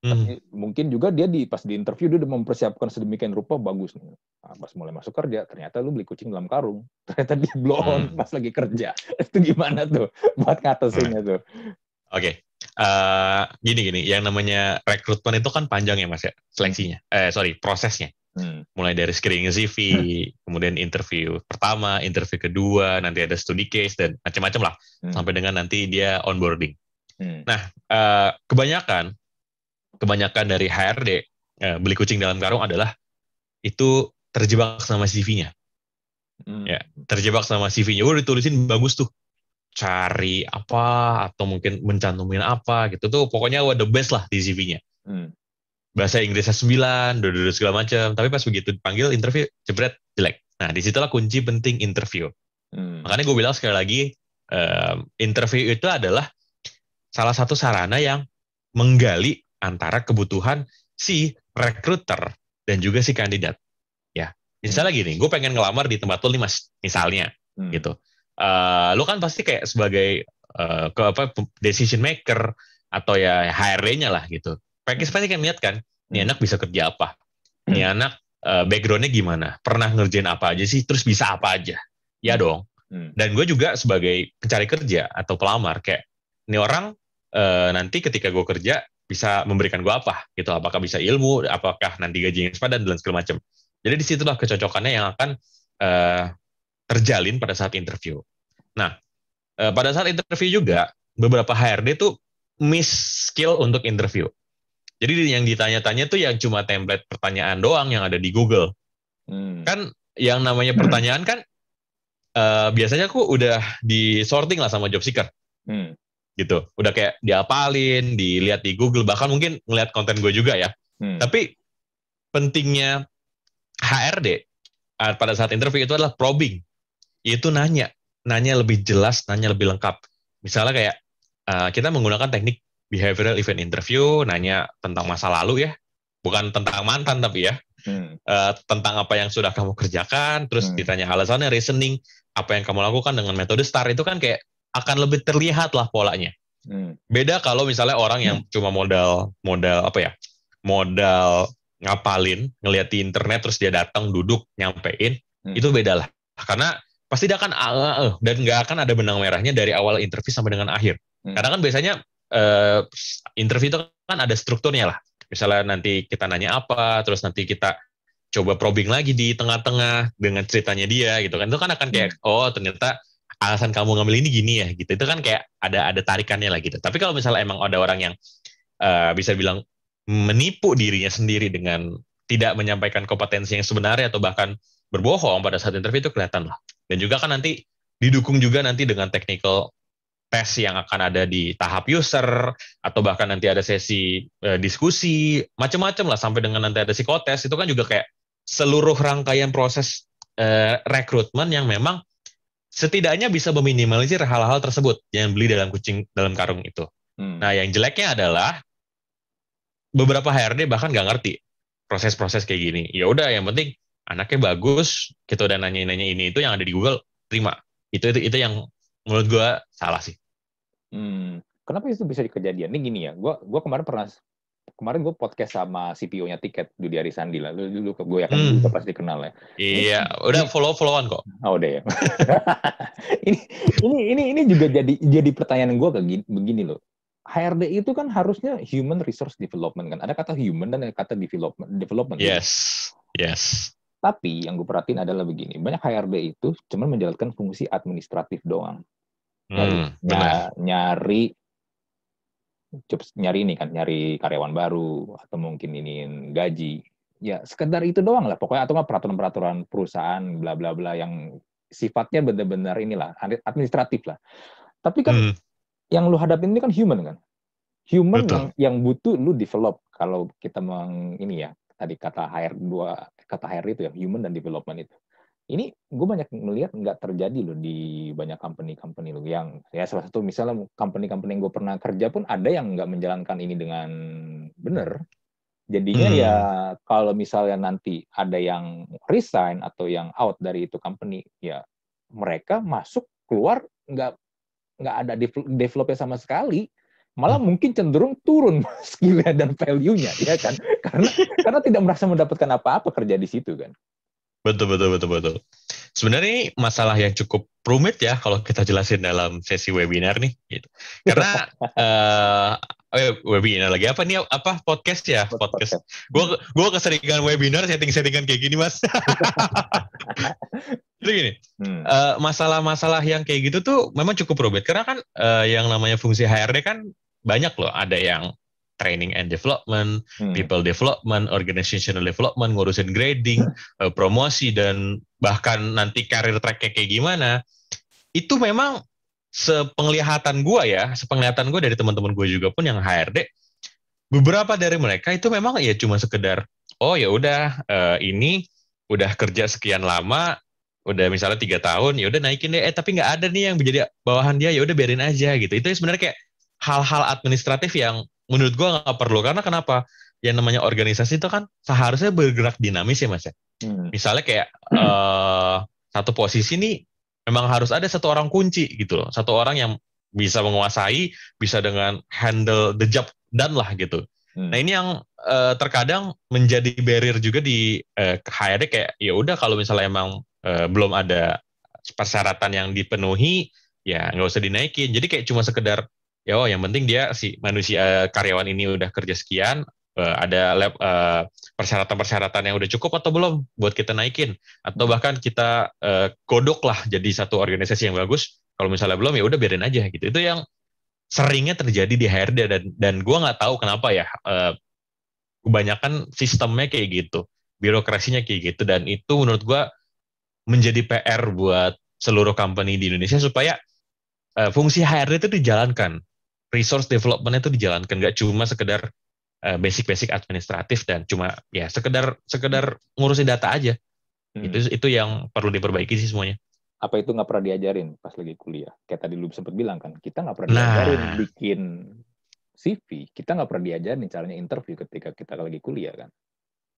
Tapi mm. mungkin juga dia di pas di interview dia udah mempersiapkan sedemikian rupa bagus nih. Nah, pas mulai masuk kerja ternyata lu beli kucing dalam karung. Ternyata dia blow on mm. pas lagi kerja. Itu gimana tuh buat ngatasinnya tuh? Oke. Okay. Uh, eh, gini gini, yang namanya rekrutmen itu kan panjang ya Mas ya, seleksinya. Eh sorry, prosesnya. Hmm. Mulai dari screening CV, hmm. kemudian interview pertama, interview kedua, nanti ada studi case dan macam-macam lah, hmm. sampai dengan nanti dia onboarding. Hmm. Nah, uh, kebanyakan kebanyakan dari HRD eh, beli kucing dalam karung adalah itu terjebak sama CV-nya. Hmm. Ya, terjebak sama CV-nya. Udah ditulisin bagus tuh. Cari apa atau mungkin mencantumin apa gitu tuh pokoknya the best lah di CV-nya. Hmm bahasa Inggrisnya sembilan, dulu segala macam. Tapi pas begitu dipanggil interview, jebret jelek. Nah, di situlah kunci penting interview. Hmm. Makanya gue bilang sekali lagi, um, interview itu adalah salah satu sarana yang menggali antara kebutuhan si recruiter dan juga si kandidat. Ya, misalnya hmm. gini, gue pengen ngelamar di tempat lo nih mas, misalnya, hmm. gitu. Uh, lo kan pasti kayak sebagai uh, ke apa decision maker atau ya HRD-nya lah gitu Pekis pasti kan lihat kan, ini hmm. anak bisa kerja apa, ini hmm. anak uh, backgroundnya gimana, pernah ngerjain apa aja sih, terus bisa apa aja. Ya dong. Hmm. Dan gue juga sebagai pencari kerja atau pelamar kayak ini orang uh, nanti ketika gue kerja bisa memberikan gue apa gitu. Apakah bisa ilmu, apakah nanti gajinya sepadan dan segala macam. Jadi di situlah kecocokannya yang akan uh, terjalin pada saat interview. Nah, uh, pada saat interview juga beberapa HRD tuh miss skill untuk interview. Jadi yang ditanya-tanya tuh yang cuma template pertanyaan doang yang ada di Google. Hmm. Kan yang namanya pertanyaan kan uh, biasanya aku udah di sorting lah sama job seeker. Hmm. Gitu. Udah kayak diapalin, dilihat di Google, bahkan mungkin ngeliat konten gue juga ya. Hmm. Tapi pentingnya HRD eh, pada saat interview itu adalah probing. Itu nanya, nanya lebih jelas, nanya lebih lengkap. Misalnya kayak uh, kita menggunakan teknik behavioral event interview, nanya tentang masa lalu ya, bukan tentang mantan tapi ya, hmm. uh, tentang apa yang sudah kamu kerjakan, terus hmm. ditanya alasannya, reasoning, apa yang kamu lakukan dengan metode STAR itu kan kayak akan lebih terlihat lah polanya. Hmm. Beda kalau misalnya orang yang hmm. cuma modal modal apa ya, modal ngapalin, ngeliat di internet terus dia datang duduk nyampein, hmm. itu beda lah. Karena pasti dia akan uh, uh, dan nggak akan ada benang merahnya dari awal interview sampai dengan akhir. Hmm. Karena kan biasanya uh, interview itu kan ada strukturnya lah. Misalnya nanti kita nanya apa, terus nanti kita coba probing lagi di tengah-tengah dengan ceritanya dia gitu kan. Itu kan akan kayak hmm. oh ternyata alasan kamu ngambil ini gini ya gitu. Itu kan kayak ada ada tarikannya lah gitu. Tapi kalau misalnya emang ada orang yang uh, bisa bilang menipu dirinya sendiri dengan tidak menyampaikan kompetensi yang sebenarnya atau bahkan berbohong pada saat interview itu kelihatan lah. Dan juga kan nanti didukung juga nanti dengan technical tes yang akan ada di tahap user atau bahkan nanti ada sesi e, diskusi macam-macam lah sampai dengan nanti ada psikotes itu kan juga kayak seluruh rangkaian proses e, rekrutmen yang memang setidaknya bisa meminimalisir hal-hal tersebut yang beli dalam kucing dalam karung itu. Hmm. Nah yang jeleknya adalah beberapa HRD bahkan nggak ngerti proses-proses kayak gini. Ya udah yang penting anaknya bagus, kita udah nanya-nanya ini itu yang ada di Google terima. Itu itu itu yang menurut gue salah sih. Hmm, kenapa itu bisa kejadian? Ini gini ya, gue gua kemarin pernah kemarin gue podcast sama CPO-nya tiket Dudi Arisandi lah. Dulu, dulu gue yakin hmm. juga pasti kenal ya. Iya, ini, udah follow followan kok. Oh udah ya. ini ini ini ini juga jadi jadi pertanyaan gue kayak gini, begini loh. HRD itu kan harusnya human resource development kan. Ada kata human dan ada kata development. development yes, kan? yes. Tapi yang gue perhatiin adalah begini, banyak HRD itu cuma menjalankan fungsi administratif doang hmm, nyari, nyari nyari ini kan nyari karyawan baru atau mungkin ini gaji. Ya sekedar itu doang lah. Pokoknya atau peraturan-peraturan perusahaan bla bla bla yang sifatnya benar-benar inilah administratif lah. Tapi kan hmm. yang lu hadapin ini kan human kan? Human yang yang butuh lu develop. Kalau kita meng ini ya tadi kata HR dua kata HR itu ya human dan development itu ini gue banyak melihat nggak terjadi loh di banyak company-company loh yang ya salah satu misalnya company-company yang gue pernah kerja pun ada yang nggak menjalankan ini dengan benar jadinya hmm. ya kalau misalnya nanti ada yang resign atau yang out dari itu company ya mereka masuk keluar nggak nggak ada developnya sama sekali malah hmm. mungkin cenderung turun skillnya dan value-nya ya kan karena karena tidak merasa mendapatkan apa-apa kerja di situ kan Betul, betul, betul, betul. Sebenarnya ini masalah yang cukup rumit ya kalau kita jelasin dalam sesi webinar nih. Gitu. Karena uh, webinar lagi apa nih? Apa podcast ya? Podcast. Gue gue keseringan webinar, setting-settingan kayak gini mas. Jadi gini, hmm. uh, masalah-masalah yang kayak gitu tuh memang cukup rumit. Karena kan uh, yang namanya fungsi HRD kan banyak loh. Ada yang training and development, hmm. people development, organizational development, ngurusin grading, uh, promosi dan bahkan nanti karir tracknya kayak gimana, itu memang sepenglihatan gue ya, sepenglihatan gue dari teman-teman gue juga pun yang HRD, beberapa dari mereka itu memang ya cuma sekedar, oh ya udah uh, ini udah kerja sekian lama, udah misalnya tiga tahun, ya udah naikin deh, eh tapi nggak ada nih yang menjadi bawahan dia, ya udah biarin aja gitu. Itu sebenarnya kayak hal-hal administratif yang menurut gua nggak perlu karena kenapa yang namanya organisasi itu kan seharusnya bergerak dinamis ya mas ya hmm. misalnya kayak hmm. uh, satu posisi nih memang harus ada satu orang kunci gitu loh satu orang yang bisa menguasai bisa dengan handle the job dan lah gitu hmm. nah ini yang uh, terkadang menjadi barrier juga di uh, HRD kayak ya udah kalau misalnya emang uh, belum ada persyaratan yang dipenuhi ya nggak usah dinaikin jadi kayak cuma sekedar ya oh yang penting dia si manusia karyawan ini udah kerja sekian uh, ada lab uh, persyaratan-persyaratan yang udah cukup atau belum buat kita naikin? Atau bahkan kita uh, godok lah jadi satu organisasi yang bagus kalau misalnya belum ya udah biarin aja gitu. Itu yang seringnya terjadi di HRD dan dan gue nggak tahu kenapa ya uh, kebanyakan sistemnya kayak gitu birokrasinya kayak gitu dan itu menurut gue menjadi PR buat seluruh company di Indonesia supaya uh, fungsi HRD itu dijalankan resource development itu dijalankan nggak cuma sekedar Eh, basic-basic administratif dan cuma ya sekedar sekedar ngurusin data aja. Hmm. Itu itu yang perlu diperbaiki sih semuanya. Apa itu nggak pernah diajarin pas lagi kuliah? Kayak tadi lu sempat bilang kan, kita nggak pernah nah. diajarin bikin CV, kita nggak pernah diajarin caranya interview ketika kita lagi kuliah kan.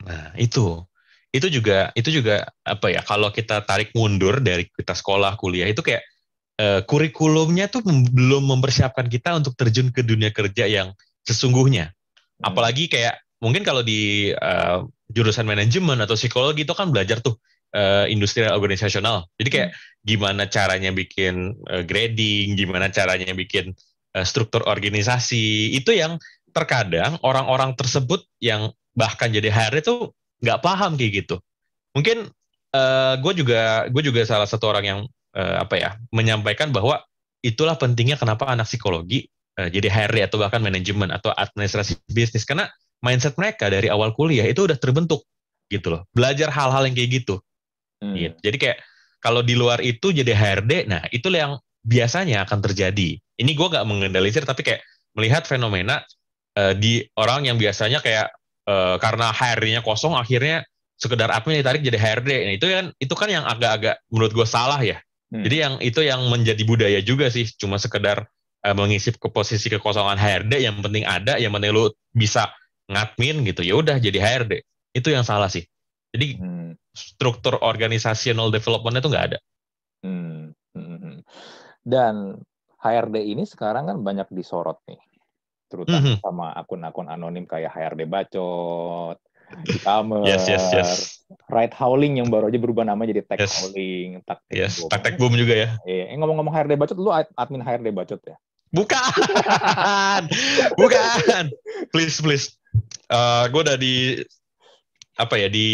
Nah itu itu juga itu juga apa ya kalau kita tarik mundur dari kita sekolah kuliah itu kayak uh, kurikulumnya tuh belum mempersiapkan kita untuk terjun ke dunia kerja yang sesungguhnya Hmm. Apalagi kayak mungkin kalau di uh, jurusan manajemen atau psikologi itu kan belajar tuh uh, industri organisasional. Jadi kayak hmm. gimana caranya bikin uh, grading, gimana caranya bikin uh, struktur organisasi. Itu yang terkadang orang-orang tersebut yang bahkan jadi HR itu nggak paham kayak gitu. Mungkin uh, gue juga gue juga salah satu orang yang uh, apa ya menyampaikan bahwa itulah pentingnya kenapa anak psikologi uh, jadi HRD atau bahkan manajemen atau administrasi bisnis karena mindset mereka dari awal kuliah itu udah terbentuk gitu loh. Belajar hal-hal yang kayak gitu. Hmm. gitu. jadi kayak kalau di luar itu jadi HRD nah itu yang biasanya akan terjadi. Ini gue nggak mengendalisir tapi kayak melihat fenomena uh, di orang yang biasanya kayak uh, karena HRD-nya kosong akhirnya sekedar admin ditarik jadi HRD nah itu kan itu kan yang agak-agak menurut gue salah ya hmm. jadi yang itu yang menjadi budaya juga sih cuma sekedar uh, mengisi ke posisi kekosongan HRD yang penting ada yang penting lu bisa ngadmin gitu ya udah jadi HRD itu yang salah sih jadi hmm. struktur organisasional development itu nggak ada hmm. Hmm. hmm. dan HRD ini sekarang kan banyak disorot nih terutama -hmm. sama akun-akun anonim kayak HRD bacot e-commerce, yes, yes, yes. right howling yang baru aja berubah nama jadi tech yes. howling, taktik yes, boom. taktik boom juga ya. Iya, eh, ngomong-ngomong HRD bacot, lu admin HRD bacot ya? Bukan, bukan. Please, please. Uh, eh, gue udah di apa ya di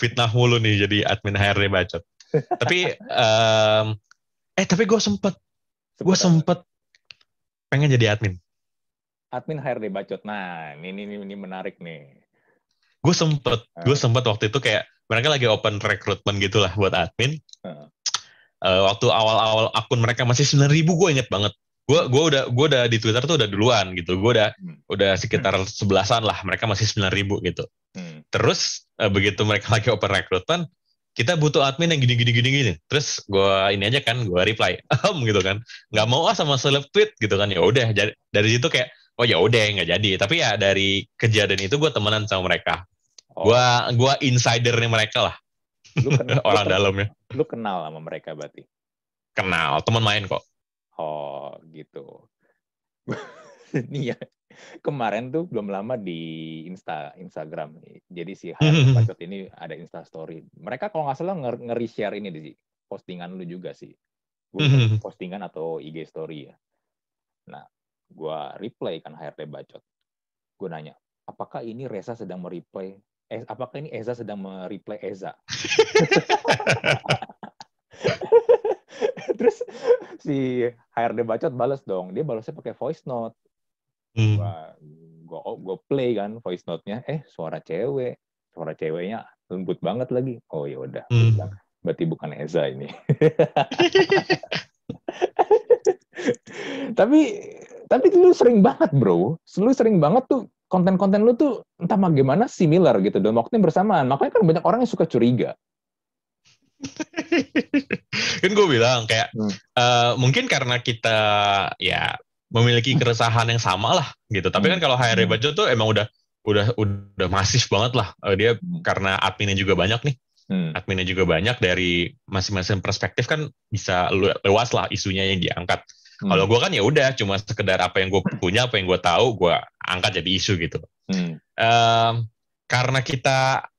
fitnah mulu nih jadi admin HRD bacot. tapi um, eh tapi gue sempet, gue sempet pengen jadi admin. Admin HRD bacot. Nah, ini ini ini menarik nih. Gue sempet, gue ah. sempet waktu itu kayak mereka lagi open recruitment gitulah buat admin. Uh. Uh, waktu awal-awal akun mereka masih sembilan ribu, gue inget banget gue gue udah gue udah di Twitter tuh udah duluan gitu gue udah hmm. udah sekitar sebelasan lah mereka masih sembilan ribu gitu hmm. terus uh, begitu mereka lagi open recruitment kita butuh admin yang gini gini gini gini terus gue ini aja kan gue reply um gitu kan nggak mau ah sama seleb tweet gitu kan ya udah dari situ kayak oh ya udah nggak jadi tapi ya dari kejadian itu gue temenan sama mereka oh. gue insidernya mereka lah lu kenal, orang lu, dalamnya lu kenal sama mereka berarti kenal teman main kok Oh gitu. Ini ya kemarin tuh belum lama di Insta Instagram Jadi si Hayat Bacot ini ada Insta Story. Mereka kalau nggak salah ngeri share ini di postingan lu juga sih. Postingan atau IG Story ya. Nah, gue reply kan HRT Bacot. Gue nanya, apakah ini Reza sedang mereply? Eh, apakah ini Eza sedang mereply Eza? Terus si HRD bacot balas dong. Dia balasnya pakai voice note. Hmm. Gua, gua, gua play kan voice note-nya. Eh, suara cewek. Suara ceweknya lembut banget lagi. Oh ya udah. Hmm. Berarti bukan Eza ini. tapi tapi lu sering banget bro, lu sering banget tuh konten-konten lu tuh entah bagaimana similar gitu dan waktunya bersamaan. Makanya kan banyak orang yang suka curiga. kan gue bilang kayak hmm. uh, mungkin karena kita ya memiliki hmm. keresahan yang sama lah gitu. Tapi kan hmm. kalau HRD hmm. Bajo tuh emang udah udah udah masif banget lah. Uh, dia karena adminnya juga banyak nih. Hmm. Adminnya juga banyak dari masing-masing perspektif kan bisa luas lah isunya yang diangkat. Hmm. Kalau gue kan ya udah cuma sekedar apa yang gue punya, apa yang gue tahu, gue angkat jadi isu gitu. Hmm. Um, karena kita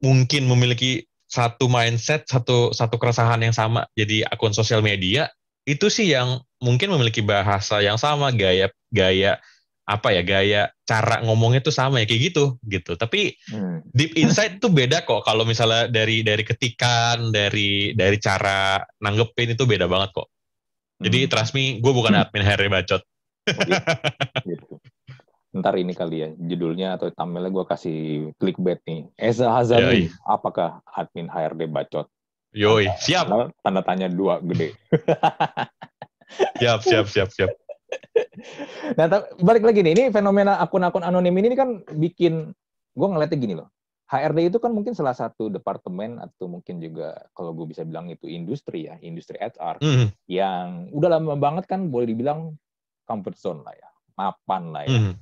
mungkin memiliki satu mindset, satu satu keresahan yang sama. Jadi akun sosial media itu sih yang mungkin memiliki bahasa yang sama, gaya gaya apa ya gaya cara ngomongnya tuh sama ya kayak gitu gitu tapi hmm. deep insight tuh beda kok kalau misalnya dari dari ketikan dari dari cara nanggepin itu beda banget kok jadi hmm. trust me gue bukan admin Harry bacot oh, iya. gitu. Ntar ini kali ya judulnya atau thumbnailnya gue kasih clickbait nih Eza Hazani apakah admin HRD bacot Yoi, siap. Tanda, tanda tanya dua gede. siap, siap, siap, siap. nah, balik lagi nih, ini fenomena akun-akun anonim ini kan bikin gue ngeliatnya gini loh. HRD itu kan mungkin salah satu departemen atau mungkin juga kalau gue bisa bilang itu industri ya, industri HR mm. yang udah lama banget kan boleh dibilang comfort zone lah ya, mapan lah ya, mm.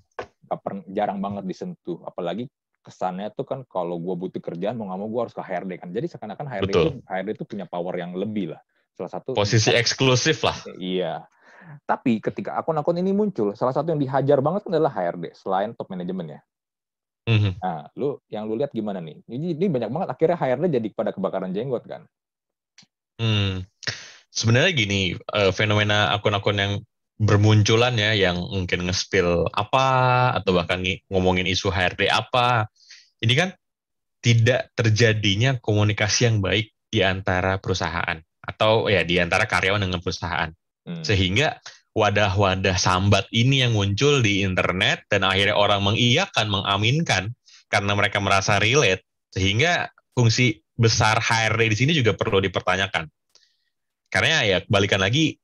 Jarang banget disentuh, apalagi kesannya tuh kan kalau gue butuh kerjaan mau nggak mau gue harus ke HRD kan, jadi seakan-akan HRD itu HRD itu punya power yang lebih lah, salah satu posisi eksklusif lah. Iya, tapi ketika akun-akun ini muncul, salah satu yang dihajar banget kan adalah HRD selain top manajemen ya. Mm-hmm. Nah, lu yang lu lihat gimana nih? Ini, ini banyak banget akhirnya HRD jadi pada kebakaran jenggot kan. Hmm. Sebenarnya gini, uh, fenomena akun-akun yang bermunculan ya yang mungkin nge-spill apa atau bahkan ngomongin isu HRD apa. Ini kan tidak terjadinya komunikasi yang baik di antara perusahaan atau ya di antara karyawan dengan perusahaan. Hmm. Sehingga wadah-wadah sambat ini yang muncul di internet dan akhirnya orang mengiyakan, mengaminkan karena mereka merasa relate sehingga fungsi besar HRD di sini juga perlu dipertanyakan. Karena ya balikan lagi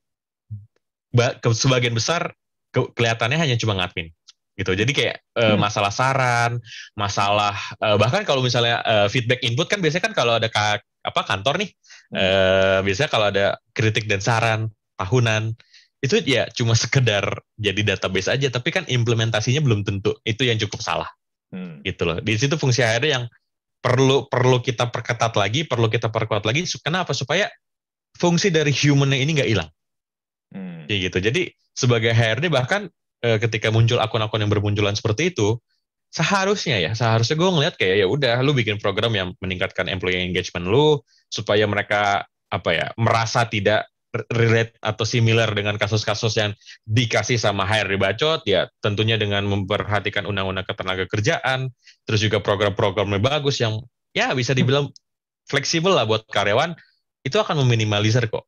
sebagian besar kelihatannya hanya cuma ngadmin gitu. Jadi kayak hmm. masalah saran, masalah uh, bahkan kalau misalnya uh, feedback input kan biasanya kan kalau ada ka, apa kantor nih, hmm. uh, biasanya kalau ada kritik dan saran tahunan itu ya cuma sekedar jadi database aja tapi kan implementasinya belum tentu itu yang cukup salah hmm. gitu loh di situ fungsi HRD yang perlu perlu kita perketat lagi perlu kita perkuat lagi kenapa supaya fungsi dari humannya ini nggak hilang hmm. kayak gitu jadi sebagai HRD bahkan eh, ketika muncul akun-akun yang bermunculan seperti itu seharusnya ya seharusnya gue ngeliat kayak ya udah lu bikin program yang meningkatkan employee engagement lu supaya mereka apa ya merasa tidak relate atau similar dengan kasus-kasus yang dikasih sama HRD bacot ya tentunya dengan memperhatikan undang-undang ketenaga kerjaan terus juga program-programnya bagus yang ya bisa dibilang fleksibel lah buat karyawan itu akan meminimalisir kok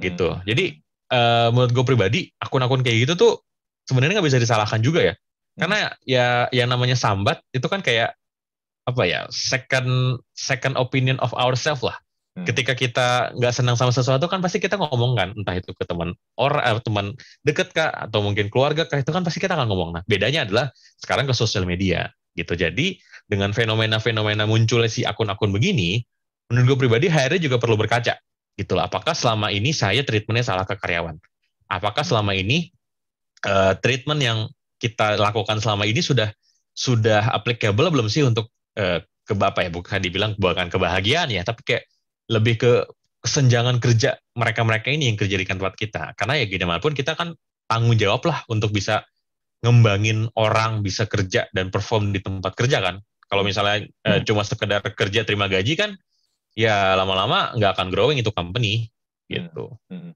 gitu hmm. jadi uh, menurut gue pribadi akun-akun kayak gitu tuh sebenarnya nggak bisa disalahkan juga ya karena ya yang namanya sambat itu kan kayak apa ya second second opinion of ourselves lah Hmm. Ketika kita nggak senang sama sesuatu kan pasti kita ngomong kan, entah itu ke teman orang, eh, teman deket kak, atau mungkin keluarga kak, itu kan pasti kita akan ngomong. Nah, bedanya adalah sekarang ke sosial media gitu. Jadi dengan fenomena-fenomena munculnya si akun-akun begini, menurut gue pribadi HRD juga perlu berkaca. Gitu lah. Apakah selama ini saya treatmentnya salah ke karyawan? Apakah selama ini uh, treatment yang kita lakukan selama ini sudah sudah applicable belum sih untuk uh, ke apa ya bukan dibilang bukan kebahagiaan ya tapi kayak lebih ke kesenjangan kerja mereka-mereka ini yang kerja di kantor kita. Karena ya gimana pun kita kan tanggung jawab lah untuk bisa ngembangin orang bisa kerja dan perform di tempat kerja kan. Kalau misalnya eh, hmm. uh, cuma sekedar kerja terima gaji kan, ya lama-lama nggak akan growing itu company gitu. Hmm. Hmm.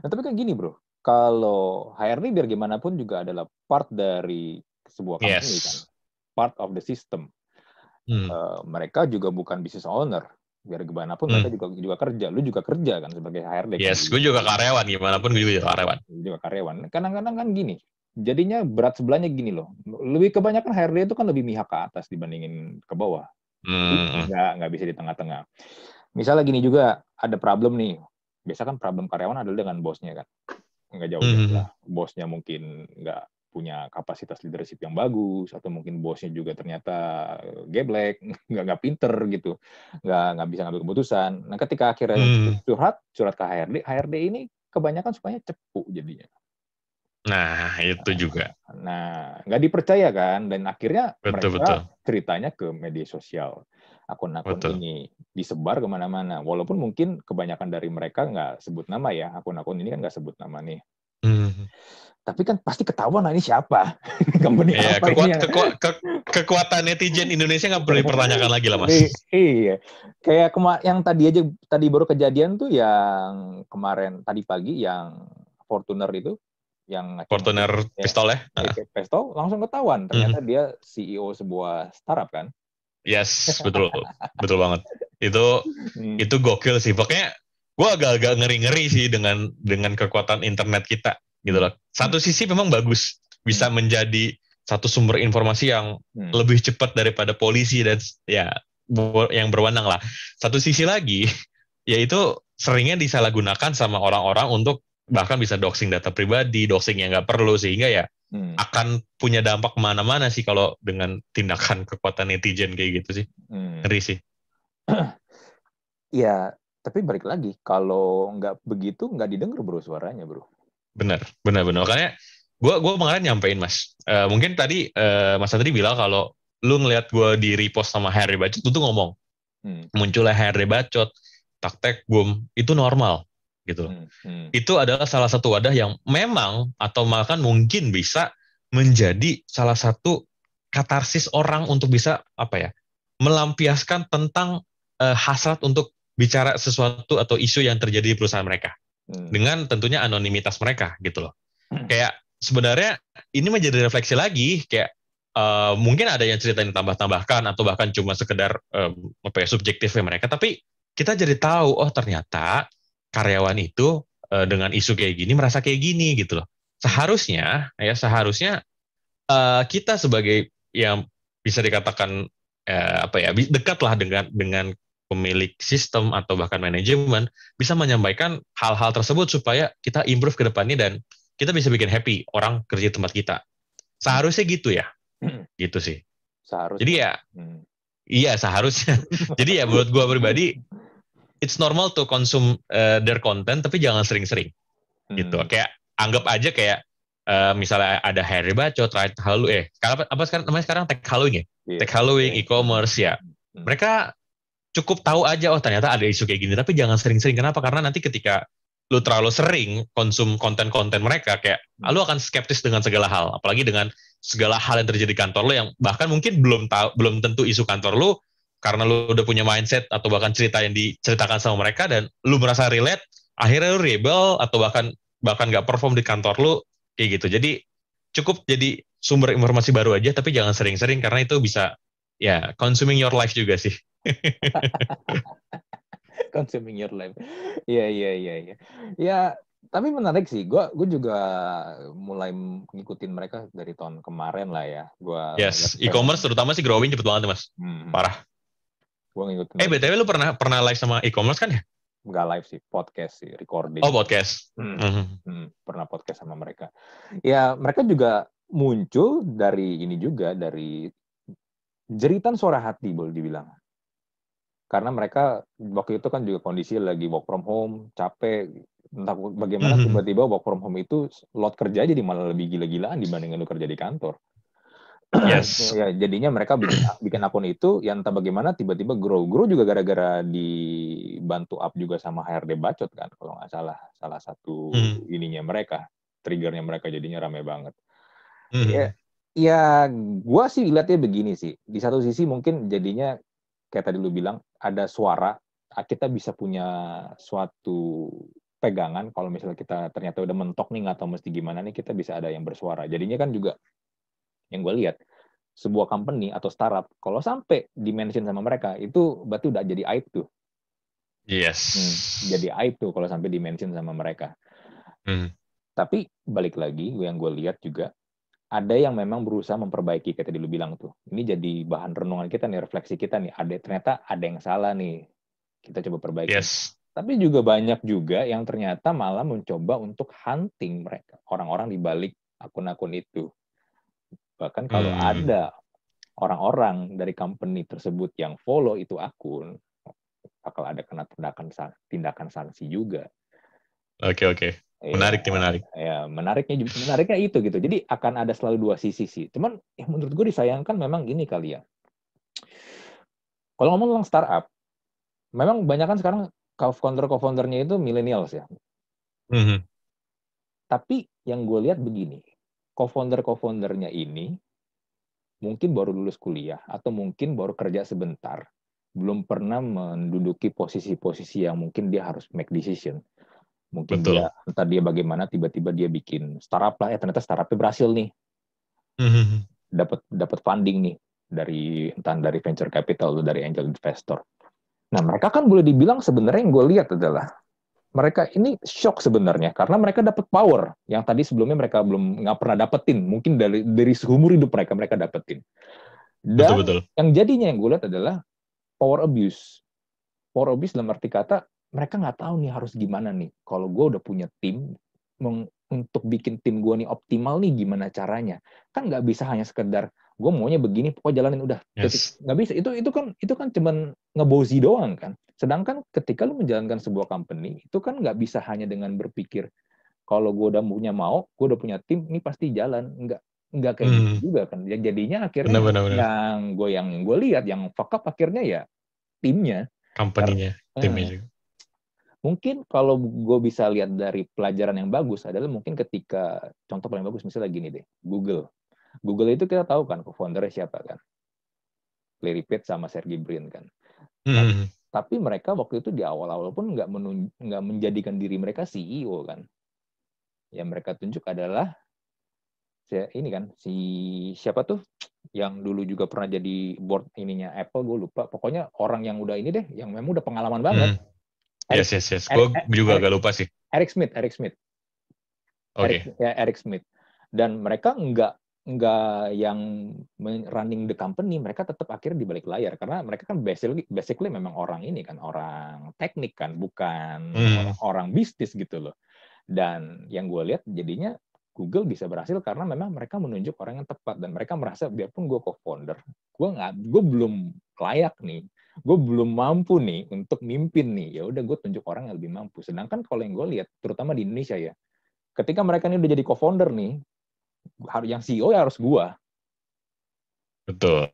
Nah, tapi kan gini bro, kalau HRD biar gimana pun juga adalah part dari sebuah company yes. kan, part of the system. Hmm. Uh, mereka juga bukan business owner biar gimana pun hmm. mereka juga juga kerja lu juga kerja kan sebagai HRD kan? yes gue juga karyawan gimana pun gue juga karyawan juga karyawan kadang-kadang kan gini jadinya berat sebelahnya gini loh lebih kebanyakan HRD itu kan lebih mihak ke atas dibandingin ke bawah hmm. nggak nggak bisa di tengah-tengah. Misalnya gini juga ada problem nih. Biasa kan problem karyawan adalah dengan bosnya kan. Nggak jauh hmm. lah bosnya mungkin nggak punya kapasitas leadership yang bagus atau mungkin bosnya juga ternyata geblek nggak nggak pinter gitu. Nggak nggak bisa ngambil keputusan. Nah ketika akhirnya hmm. curhat curhat ke HRD HRD ini kebanyakan sukanya cepu jadinya nah itu juga. nah nggak dipercaya kan? Dan akhirnya betul, mereka betul. ceritanya ke media sosial. Akun-akun ini disebar ke mana-mana. Walaupun mungkin kebanyakan dari mereka nggak sebut nama ya. Akun-akun ini kan nggak sebut nama nih. Hmm. Tapi kan pasti ketahuan nah ini siapa, company iya, apa kekuat, ini? keku, ke, kekuatan netizen Indonesia nggak perlu dipertanyakan lagi lah mas. Iya, kayak kema yang tadi aja tadi baru kejadian tuh yang kemarin tadi pagi yang Fortuner itu yang Fortuner ya, pistol ya, ya pistol langsung ketahuan ternyata mm -hmm. dia CEO sebuah startup kan. Yes, betul, betul banget. Itu hmm. itu gokil sih. Pokoknya gue agak-agak ngeri-ngeri sih dengan dengan kekuatan internet kita gitu loh. Satu sisi memang bagus bisa hmm. menjadi satu sumber informasi yang hmm. lebih cepat daripada polisi dan ya yang berwenang lah. Satu sisi lagi yaitu seringnya disalahgunakan sama orang-orang untuk bahkan bisa doxing data pribadi, doxing yang nggak perlu sehingga ya hmm. akan punya dampak ke mana-mana sih kalau dengan tindakan kekuatan netizen kayak gitu sih. Hmm. Ngeri sih. ya, tapi balik lagi kalau nggak begitu nggak didengar bro suaranya bro. Bener, bener, bener. Makanya gue gue kemarin nyampein mas. Uh, mungkin tadi uh, mas Andri bilang kalau lu ngelihat gue di repost sama Harry Bacot, lu tuh ngomong hmm. munculnya Harry Bacot, taktek boom itu normal gitu. Hmm. Hmm. Itu adalah salah satu wadah yang memang atau bahkan mungkin bisa menjadi salah satu katarsis orang untuk bisa apa ya melampiaskan tentang uh, hasrat untuk bicara sesuatu atau isu yang terjadi di perusahaan mereka hmm. dengan tentunya anonimitas mereka gitu loh. Hmm. Kayak sebenarnya ini menjadi refleksi lagi kayak uh, mungkin ada yang cerita yang tambah-tambahkan atau bahkan cuma sekedar um, apa ya subjektifnya mereka tapi kita jadi tahu oh ternyata karyawan itu uh, dengan isu kayak gini merasa kayak gini gitu loh. Seharusnya ya seharusnya uh, kita sebagai yang bisa dikatakan uh, apa ya dekat lah dengan dengan pemilik sistem atau bahkan manajemen bisa menyampaikan hal-hal tersebut supaya kita improve ke depannya dan kita bisa bikin happy orang kerja tempat kita. Seharusnya gitu ya. Hmm. Gitu sih. Seharusnya. Jadi ya hmm. iya seharusnya. Jadi ya menurut gua pribadi it's normal to consume uh, their content tapi jangan sering-sering. Hmm. Gitu. Kayak anggap aja kayak uh, misalnya ada Harry Bacot, Right Halloween, eh apa, apa sekarang namanya sekarang Tech Halloween ya? Yeah. Tech Halloween, yeah. e-commerce ya. Hmm. Mereka cukup tahu aja oh ternyata ada isu kayak gini tapi jangan sering-sering kenapa karena nanti ketika lu terlalu sering konsum konten-konten mereka kayak hmm. lu akan skeptis dengan segala hal apalagi dengan segala hal yang terjadi di kantor lu yang bahkan mungkin belum tahu belum tentu isu kantor lu karena lu udah punya mindset atau bahkan cerita yang diceritakan sama mereka dan lu merasa relate akhirnya lu rebel atau bahkan bahkan nggak perform di kantor lu kayak gitu jadi cukup jadi sumber informasi baru aja tapi jangan sering-sering karena itu bisa ya consuming your life juga sih Consuming your life. Iya iya iya iya. Ya tapi menarik sih. Gue gue juga mulai ngikutin mereka dari tahun kemarin lah ya. Gua yes, e-commerce terutama sih growing cepet banget mas. Hmm. Parah. Gue ngikutin. Eh btw lu pernah pernah live sama e-commerce kan ya? Enggak live sih, podcast sih, recording. Oh podcast. Hmm. Hmm. Hmm. Pernah podcast sama mereka. Ya mereka juga muncul dari ini juga dari jeritan suara hati boleh dibilang karena mereka waktu itu kan juga kondisi lagi work from home, capek, entah bagaimana mm-hmm. tiba-tiba work from home itu lot kerja jadi malah lebih gila-gilaan dibandingkan lu kerja di kantor. Yes. ya, jadinya mereka bikin, bikin akun itu, yang entah bagaimana tiba-tiba grow. Grow juga gara-gara dibantu up juga sama HRD Bacot kan, kalau nggak salah. Salah satu mm. ininya mereka, triggernya mereka jadinya rame banget. Mm. Ya, ya gue sih lihatnya begini sih. Di satu sisi mungkin jadinya kayak tadi lu bilang ada suara kita bisa punya suatu pegangan kalau misalnya kita ternyata udah mentok nih nggak tahu mesti gimana nih kita bisa ada yang bersuara jadinya kan juga yang gue lihat sebuah company atau startup kalau sampai dimention sama mereka itu berarti udah jadi aib tuh yes hmm, jadi aib tuh kalau sampai dimention sama mereka hmm. tapi balik lagi yang gue lihat juga ada yang memang berusaha memperbaiki kayak tadi lu bilang tuh. Ini jadi bahan renungan kita nih, refleksi kita nih. Ada ternyata ada yang salah nih. Kita coba perbaiki. Yes. Tapi juga banyak juga yang ternyata malah mencoba untuk hunting mereka, orang-orang di balik akun-akun itu. Bahkan kalau hmm. ada orang-orang dari company tersebut yang follow itu akun, bakal ada kena tindakan tindakan sanksi juga. Oke okay, oke. Okay. Iya. Menarik nih, menarik. Ya, menariknya menariknya itu gitu. Jadi akan ada selalu dua sisi sih. Cuman yang menurut gue disayangkan memang gini kali ya. Kalau ngomong tentang startup, memang banyak kan sekarang co-founder co-foundernya itu millennials ya. Mm -hmm. Tapi yang gue lihat begini, co-founder co-foundernya ini mungkin baru lulus kuliah atau mungkin baru kerja sebentar, belum pernah menduduki posisi-posisi yang mungkin dia harus make decision. Mungkin Betul. dia entah dia bagaimana tiba-tiba dia bikin startup lah, ya ternyata startupnya berhasil nih. Mm-hmm. Dapat dapat funding nih dari entah dari venture capital atau dari angel investor. Nah, mereka kan boleh dibilang sebenarnya yang gue lihat adalah mereka ini shock sebenarnya karena mereka dapat power yang tadi sebelumnya mereka belum nggak pernah dapetin. Mungkin dari dari seumur hidup mereka mereka dapetin. Dan betul, betul. yang jadinya yang gue lihat adalah power abuse. Power abuse dalam arti kata mereka nggak tahu nih harus gimana nih. Kalau gue udah punya tim untuk bikin tim gue nih optimal nih gimana caranya? Kan nggak bisa hanya sekedar gue maunya begini pokoknya jalanin. Udah yes. nggak bisa. Itu itu kan itu kan cuman ngebozi doang kan sedangkan ketika lu menjalankan sebuah company itu kan nggak bisa hanya dengan berpikir kalau gue udah punya mau gue udah punya tim ini pasti jalan nggak nggak kayak gitu hmm. gitu juga kan yang jadinya akhirnya benar, benar, benar. yang gue yang gue lihat yang fuck up akhirnya ya timnya company-nya timnya juga mungkin kalau gue bisa lihat dari pelajaran yang bagus adalah mungkin ketika contoh paling bagus misalnya gini deh Google Google itu kita tahu kan co-foundernya siapa kan? Larry Page sama Sergey Brin kan. Hmm. Tapi mereka waktu itu di awal-awal pun nggak nggak menjadikan diri mereka CEO kan. Yang mereka tunjuk adalah ini kan si siapa tuh yang dulu juga pernah jadi board ininya Apple gue lupa pokoknya orang yang udah ini deh yang memang udah pengalaman banget hmm. yes yes yes gue juga Eric, gak lupa sih Eric Smith Eric Smith oke okay. ya Eric Smith dan mereka nggak nggak yang running the company, mereka tetap akhirnya di balik layar karena mereka kan basically, basically memang orang ini kan orang teknik kan, bukan hmm. orang, orang bisnis gitu loh. Dan yang gue lihat jadinya Google bisa berhasil karena memang mereka menunjuk orang yang tepat dan mereka merasa biarpun gue co-founder, gue nggak, gue belum layak nih, gue belum mampu nih untuk mimpin nih. Ya udah gue tunjuk orang yang lebih mampu. Sedangkan kalau yang gue lihat, terutama di Indonesia ya, ketika mereka ini udah jadi co-founder nih, yang CEO ya harus gua. Betul.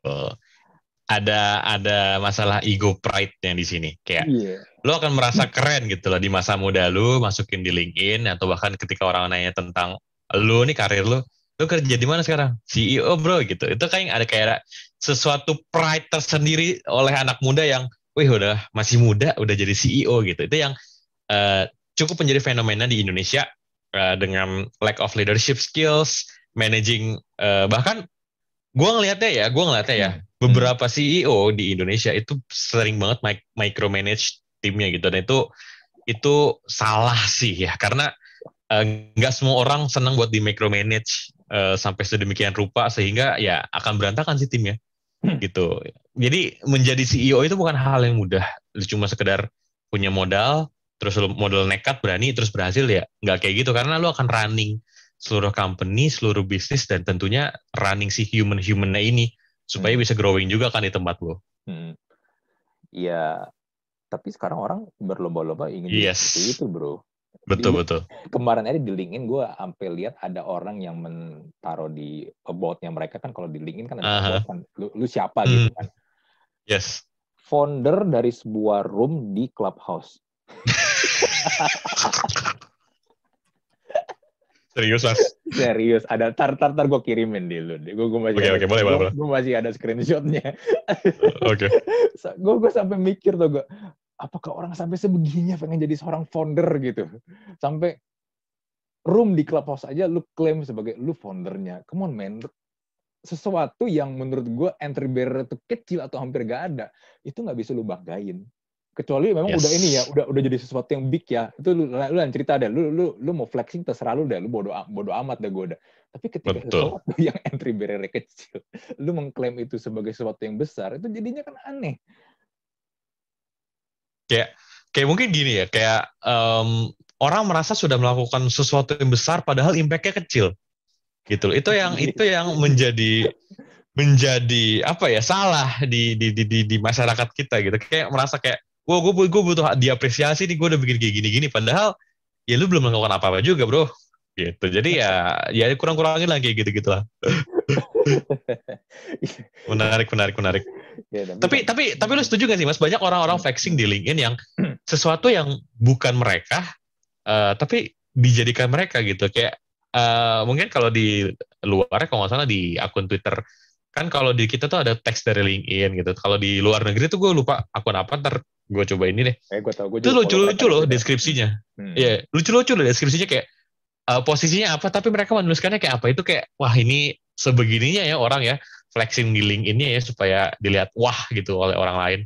Ada ada masalah ego pride yang di sini. Kayak yeah. lo akan merasa keren gitu loh di masa muda lu masukin di LinkedIn atau bahkan ketika orang nanya tentang lu nih karir lu, lu kerja di mana sekarang? CEO bro gitu. Itu kayak ada kayak sesuatu pride tersendiri oleh anak muda yang, wih udah masih muda udah jadi CEO gitu. Itu yang uh, cukup menjadi fenomena di Indonesia uh, dengan lack of leadership skills, managing uh, bahkan gue ngelihatnya ya gue ngelihatnya ya hmm. beberapa CEO di Indonesia itu sering banget mic micromanage timnya gitu dan itu itu salah sih ya karena eh, nggak uh, semua orang senang buat di micromanage uh, sampai sedemikian rupa sehingga ya akan berantakan sih timnya hmm. gitu jadi menjadi CEO itu bukan hal yang mudah cuma sekedar punya modal terus modal nekat berani terus berhasil ya nggak kayak gitu karena lu akan running seluruh company, seluruh bisnis, dan tentunya running si human-humannya ini supaya hmm. bisa growing juga kan di tempat lo. Hmm. Ya, tapi sekarang orang berlomba-lomba ingin yes. seperti itu, bro. Betul, di, betul. Kemarin aja di LinkedIn gue sampai lihat ada orang yang menaruh di about-nya mereka kan kalau di LinkedIn kan ada uh -huh. kan, lu, lu siapa hmm. gitu kan. Yes. Founder dari sebuah room di clubhouse. Serius mas? Serius, ada tar tar tar gue kirimin dulu deh. Gue gue masih okay, okay, boleh, boleh, gue masih ada screenshotnya. Oke. Okay. gue gue sampai mikir tuh gue, apakah orang sampai sebegininya pengen jadi seorang founder gitu, sampai room di clubhouse aja lu klaim sebagai lu foundernya. Come on man, sesuatu yang menurut gue entry barrier itu kecil atau hampir gak ada, itu nggak bisa lu banggain kecuali memang yes. udah ini ya udah udah jadi sesuatu yang big ya. Itu lu lu yang cerita deh. Lu lu lu mau flexing terserah lu deh. Lu bodo bodo amat deh gue udah. Tapi ketika Betul. sesuatu yang entry barrier kecil lu mengklaim itu sebagai sesuatu yang besar itu jadinya kan aneh. Kayak kayak mungkin gini ya kayak um, orang merasa sudah melakukan sesuatu yang besar padahal impactnya kecil. Gitu itu yang itu yang menjadi menjadi apa ya salah di di di di, di masyarakat kita gitu. Kayak merasa kayak wah gue gue butuh diapresiasi nih gue udah bikin kayak gini-gini. Padahal ya lu belum melakukan apa-apa juga bro. Gitu. Jadi ya ya kurang-kurangin lagi gitu gitu lah. Menarik menarik menarik. Ya, tapi tapi tapi lu setuju gak sih mas? Banyak orang-orang flexing di LinkedIn yang sesuatu yang bukan mereka uh, tapi dijadikan mereka gitu. Kayak uh, mungkin kalau di luar kalau nggak salah di akun Twitter kan kalau di kita tuh ada teks dari LinkedIn gitu. Kalau di luar negeri tuh gue lupa akun apa ntar gue coba ini deh. Eh, gue tau, gue itu lucu-lucu loh deskripsinya. Hmm. iya hmm. yeah, lucu-lucu loh deskripsinya kayak uh, posisinya apa tapi mereka menuliskannya kayak apa. Itu kayak wah ini sebegininya ya orang ya flexing di link ini ya supaya dilihat wah gitu oleh orang lain.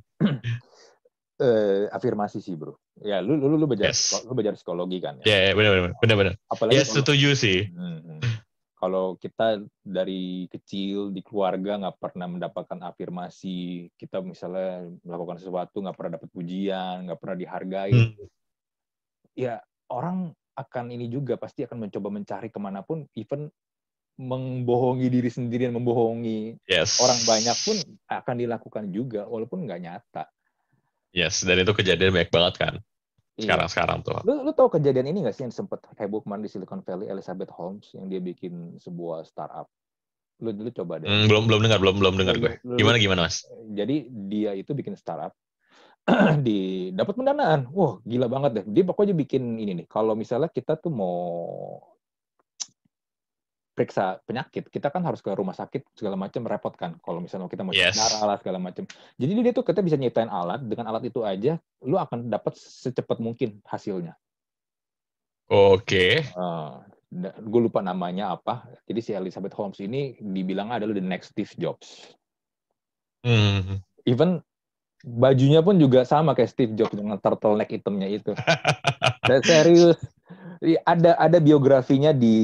Uh, afirmasi sih bro. Ya lu lu lu belajar yes. lu belajar psikologi kan ya? Yeah, yeah, benar benar benar benar. Apalagi ya setuju sih. Hmm, hmm kalau kita dari kecil di keluarga nggak pernah mendapatkan afirmasi, kita misalnya melakukan sesuatu nggak pernah dapat pujian, nggak pernah dihargai, hmm. ya orang akan ini juga pasti akan mencoba mencari ke mana pun, even membohongi diri sendiri dan membohongi yes. orang banyak pun akan dilakukan juga, walaupun nggak nyata. Yes, dan itu kejadian banyak banget kan. Iya. sekarang-sekarang tuh. Lu, lu tahu kejadian ini nggak sih yang sempat heboh kemarin di Silicon Valley Elizabeth Holmes yang dia bikin sebuah startup. Lu dulu coba deh. Hmm, belum belum dengar, belum belum dengar gue. Gimana gimana mas? Jadi dia itu bikin startup di dapat pendanaan. Wah gila banget deh. Dia pokoknya bikin ini nih. Kalau misalnya kita tuh mau periksa penyakit, kita kan harus ke rumah sakit segala macam repot kan. Kalau misalnya kita mau yes. darah lah segala macam. Jadi dia tuh kita bisa nyiptain alat, dengan alat itu aja lu akan dapat secepat mungkin hasilnya. Oke. Okay. Uh, gue lupa namanya apa. Jadi si Elizabeth Holmes ini dibilang adalah the next Steve Jobs. Hmm. Even bajunya pun juga sama kayak Steve Jobs dengan turtleneck hitamnya itu. Dan serius ada ada biografinya di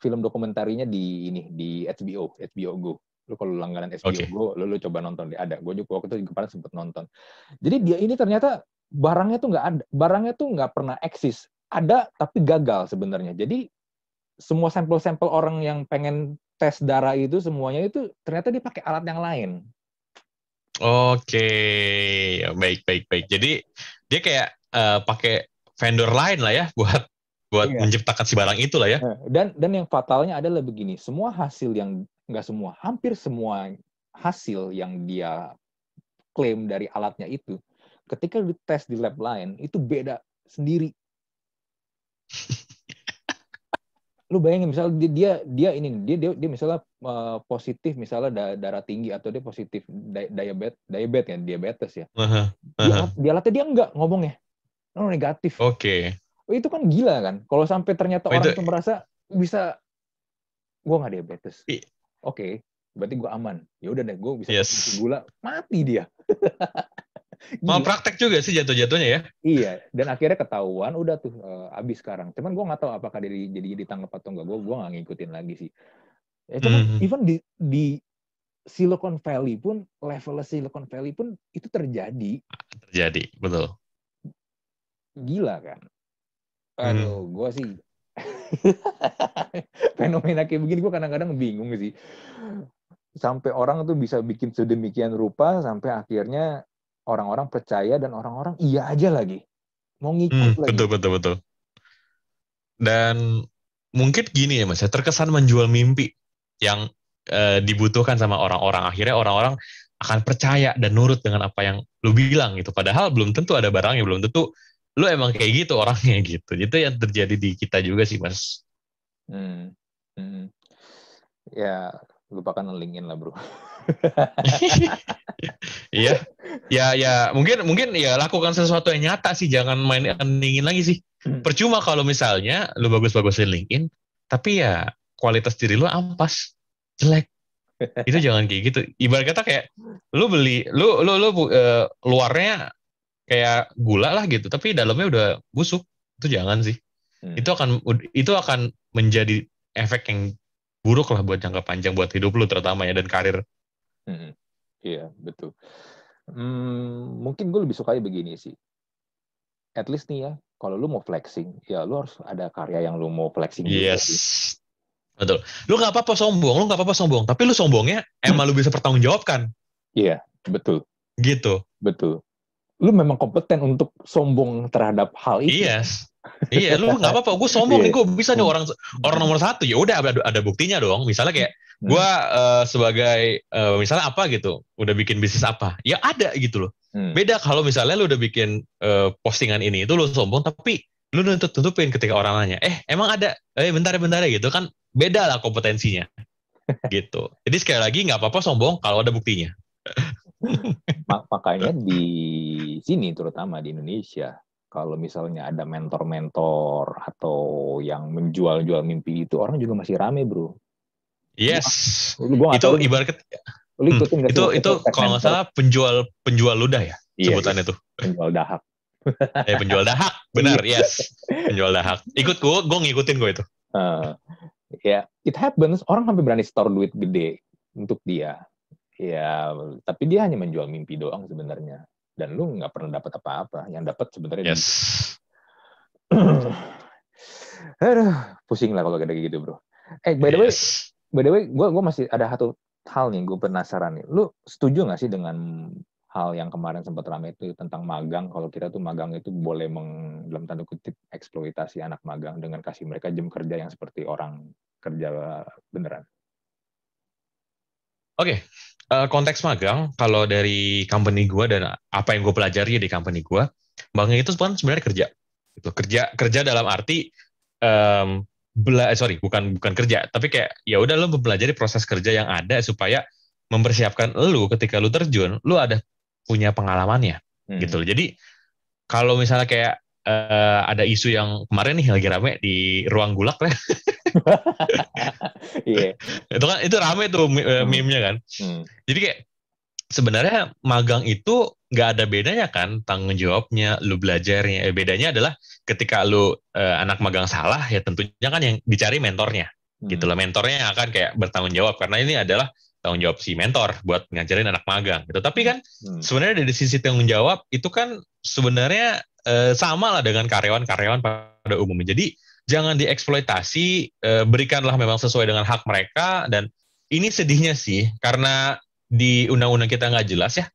film dokumentarinya di ini di HBO HBO Go. Lu kalau langganan HBO okay. Go lu, lu coba nonton di ada. Gue juga waktu itu kemarin sempat nonton. Jadi dia ini ternyata barangnya tuh nggak ada barangnya tuh nggak pernah eksis. Ada tapi gagal sebenarnya. Jadi semua sampel-sampel orang yang pengen tes darah itu semuanya itu ternyata dia pakai alat yang lain. Oke, okay. baik baik baik. Jadi dia kayak uh, pakai vendor lain lah ya buat buat iya. menciptakan si barang itu lah ya. Eh, dan dan yang fatalnya adalah begini, semua hasil yang nggak semua, hampir semua hasil yang dia klaim dari alatnya itu, ketika dites di lab lain itu beda sendiri. lu bayangin misalnya dia dia, dia ini dia dia, dia misalnya uh, positif misalnya darah tinggi atau dia positif di, diabetes diabetes ya diabetes ya uh -huh. Uh -huh. Dia, dia alatnya dia enggak ngomongnya oh negatif. Oke. Okay. Oh, itu kan gila kan. Kalau sampai ternyata oh, orang itu merasa bisa gue nggak diabetes. Oke, okay, berarti gue aman. Ya udah deh, gue bisa yes. gula, mati dia. Mau praktek juga sih jatuh-jatuhnya ya? Iya, dan akhirnya ketahuan udah tuh uh, abis sekarang. Cuman gue nggak tahu apakah dia jadi ditangkap atau enggak. Gue gue nggak ngikutin lagi sih. Ya, cuman mm -hmm. even di di Silicon Valley pun level Silicon Valley pun itu terjadi. Terjadi, betul gila kan? Aduh hmm. gue sih fenomena kayak begini gue kadang-kadang bingung sih. Sampai orang tuh bisa bikin sedemikian rupa sampai akhirnya orang-orang percaya dan orang-orang iya aja lagi. Mau ngikut hmm, lagi. betul betul betul. Dan mungkin gini ya mas ya terkesan menjual mimpi yang uh, dibutuhkan sama orang-orang. Akhirnya orang-orang akan percaya dan nurut dengan apa yang lu bilang gitu. Padahal belum tentu ada barangnya belum tentu lu emang kayak gitu orangnya gitu. Itu yang terjadi di kita juga sih mas. Hmm. Hmm. ya lupakan linkin lah bro. Iya. Ya ya mungkin mungkin ya lakukan sesuatu yang nyata sih. Jangan main endingin lagi sih. Hmm. percuma kalau misalnya lu bagus-bagusin LinkedIn tapi ya kualitas diri lu ampas jelek. Itu jangan kayak gitu. Ibarat kata kayak lu beli lu lu lu uh, luarnya kayak gula lah gitu. Tapi dalamnya udah busuk. Itu jangan sih. Hmm. itu akan itu akan menjadi efek yang buruk lah buat jangka panjang buat hidup lu terutama ya dan karir. Hmm. iya betul. Hmm, mungkin gue lebih suka begini sih. At least nih ya kalau lu mau flexing ya lu harus ada karya yang lu mau flexing yes. betul. Lu nggak apa-apa sombong lu nggak apa-apa sombong. Tapi lu sombongnya emang lu bisa pertanggungjawabkan. Iya betul. Gitu. Betul lu memang kompeten untuk sombong terhadap hal itu. Iya. Yes. iya, lu nggak apa-apa. Gue sombong nih, gue bisa nih orang orang nomor satu. Ya udah ada ada buktinya dong. Misalnya kayak gue hmm. uh, sebagai uh, misalnya apa gitu, udah bikin bisnis apa, ya ada gitu loh. Hmm. Beda kalau misalnya lu udah bikin uh, postingan ini itu lu sombong, tapi lu nuntut tutupin ketika orang nanya eh emang ada eh bentar bentar gitu kan beda lah kompetensinya gitu jadi sekali lagi nggak apa-apa sombong kalau ada buktinya makanya di sini terutama di Indonesia kalau misalnya ada mentor-mentor atau yang menjual-jual mimpi itu orang juga masih rame bro yes gua, gua itu ibarat lu ikutin hmm, itu itu kalau nggak salah penjual penjual ludah ya iya, sebutannya iya. tuh penjual dahak eh penjual dahak, benar, iya. yes. Penjual dahak. Ikut gue, gue ngikutin gue itu. Uh, ya, yeah, it happens. Orang sampai berani store duit gede untuk dia. Ya, tapi dia hanya menjual mimpi doang sebenarnya. Dan lu nggak pernah dapat apa-apa. Yang dapat sebenarnya. Yes. Aduh, pusing lah kalau kayak gitu, bro. Eh, by the way, yes. by the way, gue gue masih ada satu hal nih, gue penasaran nih. Lu setuju nggak sih dengan hal yang kemarin sempat ramai itu tentang magang kalau kita tuh magang itu boleh meng, dalam tanda kutip eksploitasi anak magang dengan kasih mereka jam kerja yang seperti orang kerja beneran. Oke, okay. uh, eh, konteks magang kalau dari company gue dan apa yang gue pelajari di company gue, magang itu sebenarnya kerja. Itu kerja kerja dalam arti um, bela, eh, sorry bukan bukan kerja, tapi kayak ya udah lo mempelajari proses kerja yang ada supaya mempersiapkan lu ketika lu terjun, lu ada punya pengalamannya hmm. gitu Jadi kalau misalnya kayak uh, ada isu yang kemarin nih lagi rame di ruang gulak lah. yeah. itu kan itu rame tuh uh, meme-nya kan. Hmm. Jadi kayak sebenarnya magang itu nggak ada bedanya kan tanggung jawabnya, lu belajarnya. Eh, bedanya adalah ketika lu uh, anak magang salah ya tentunya kan yang dicari mentornya. Hmm. Gitu loh mentornya yang akan kayak bertanggung jawab karena ini adalah tanggung jawab si mentor buat ngajarin anak magang gitu. Tapi kan hmm. sebenarnya dari sisi tanggung jawab itu kan sebenarnya e, sama lah dengan karyawan-karyawan pada umumnya. Jadi jangan dieksploitasi, e, berikanlah memang sesuai dengan hak mereka dan ini sedihnya sih karena di undang-undang kita nggak jelas ya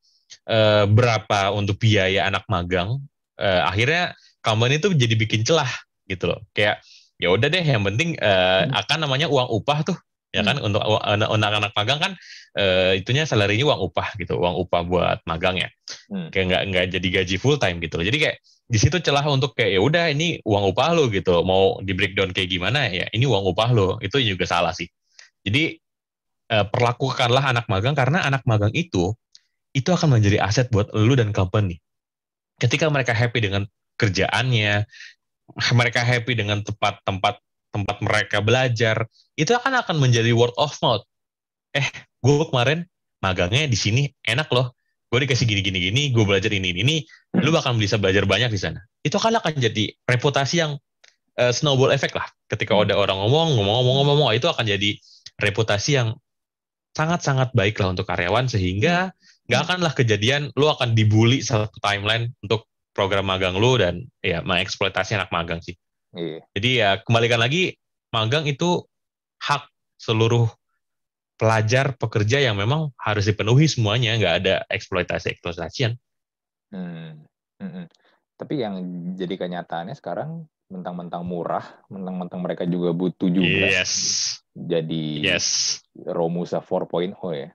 e, berapa untuk biaya anak magang. E, akhirnya company itu jadi bikin celah gitu loh. Kayak ya udah deh yang penting e, akan namanya uang upah tuh ya kan hmm. untuk anak-anak magang kan uh, itunya salarinya uang upah gitu uang upah buat magang ya hmm. kayak nggak nggak jadi gaji full time gitu jadi kayak di situ celah untuk kayak ya udah ini uang upah lo gitu mau di breakdown kayak gimana ya ini uang upah lo itu juga salah sih jadi uh, perlakukanlah anak magang karena anak magang itu itu akan menjadi aset buat lo dan company ketika mereka happy dengan kerjaannya mereka happy dengan tempat-tempat tempat mereka belajar, itu akan akan menjadi word of mouth. Eh, gue kemarin magangnya di sini enak loh. Gue dikasih gini-gini gini, gue belajar ini ini, ini lu bakal bisa belajar banyak di sana. Itu akan akan jadi reputasi yang uh, snowball effect lah. Ketika hmm. ada orang ngomong, ngomong-ngomong, ngomong, itu akan jadi reputasi yang sangat-sangat baik lah untuk karyawan sehingga hmm. nggak akan lah kejadian lu akan dibully satu timeline untuk program magang lu dan ya mengeksploitasi anak magang sih. Iya. Jadi ya kembalikan lagi magang itu hak seluruh pelajar pekerja yang memang harus dipenuhi semuanya, nggak ada eksploitasi eksploitasian. Hmm. Hmm. hmm. Tapi yang jadi kenyataannya sekarang mentang-mentang murah, mentang-mentang mereka juga butuh juga. Yes. Jadi yes. Romusa 4.0 ya.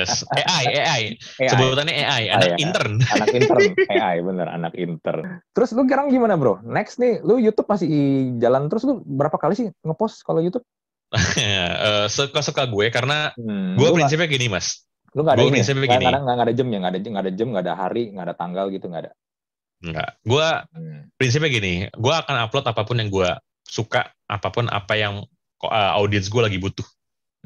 Yes. AI, AI, AI. Sebutannya AI, anak ya. intern. Anak intern, AI bener, anak intern. Terus lu sekarang gimana bro? Next nih, lu YouTube masih jalan terus lu berapa kali sih ngepost kalau YouTube? Uh, suka-suka gue karena hmm, gue prinsipnya gini mas. Lu gak ada gue ini, ya? prinsipnya gini. Kadang nggak ada jam ya, nggak ada nggak ada jam, nggak ada hari, nggak ada tanggal gitu, nggak ada. Enggak. Gue hmm. prinsipnya gini, gue akan upload apa pun yang gue suka, apa pun apa yang uh, audiens gue lagi butuh.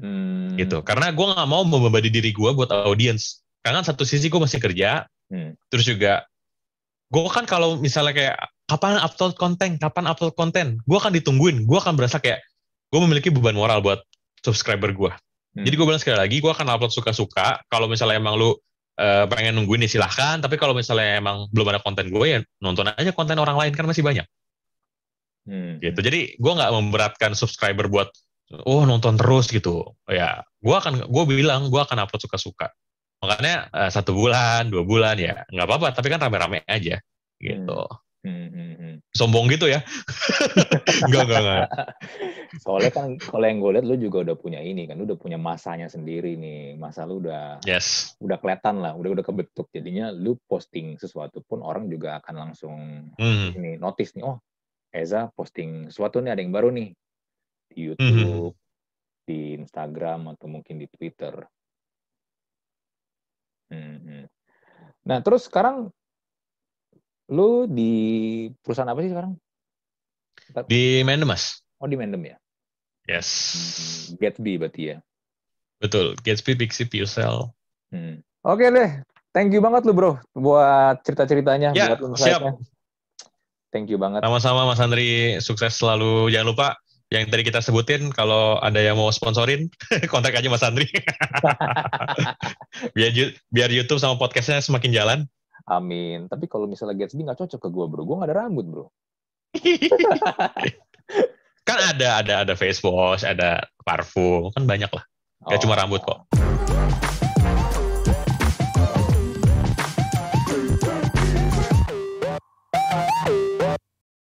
Hmm. Gitu. Karena gue nggak mau membebani diri gue buat audiens. Karena satu sisi gue masih kerja, hmm. terus juga gue kan kalau misalnya kayak kapan upload konten, kapan upload konten, gue akan ditungguin. Gue akan berasa kayak gue memiliki beban moral buat subscriber gue. Hmm. Jadi gue bilang sekali lagi, gue akan upload suka-suka. Kalau misalnya emang lu uh, pengen nungguin ya silahkan. Tapi kalau misalnya emang belum ada konten gue ya nonton aja konten orang lain kan masih banyak. Hmm. Gitu. Jadi gue nggak memberatkan subscriber buat oh nonton terus gitu ya gue akan gue bilang gue akan upload suka-suka makanya uh, satu bulan dua bulan ya nggak apa-apa tapi kan rame-rame aja gitu Hmm, hmm, hmm. Sombong gitu ya? enggak, enggak, enggak. Soalnya kan kalau yang gue lihat lu juga udah punya ini kan, lu udah punya masanya sendiri nih. Masa lu udah yes. udah kelihatan lah, udah udah kebentuk. Jadinya lu posting sesuatu pun orang juga akan langsung hmm. ini notice nih, oh Eza posting sesuatu nih ada yang baru nih di hmm, hmm, hmm. YouTube, hmm. di Instagram atau mungkin di Twitter. Hmm. Nah terus sekarang Lu di perusahaan apa sih sekarang? Di Mendem, Mas. Oh, di Mendem ya? Yes. Hmm, Gatsby berarti ya? Betul. Gatsby, Pixie, Pusel. Hmm. Oke okay deh. Thank you banget lu, bro. Buat cerita-ceritanya. Ya, buat siap. Thank you banget. Sama-sama, Mas Andri. Sukses selalu. Jangan lupa yang tadi kita sebutin kalau ada yang mau sponsorin kontak aja Mas Andri biar biar YouTube sama podcastnya semakin jalan Amin. Tapi kalau misalnya Gatsby nggak cocok ke gue bro, gue nggak ada rambut bro. kan ada ada ada face wash, ada parfum, kan banyak lah. Gak oh. cuma rambut kok.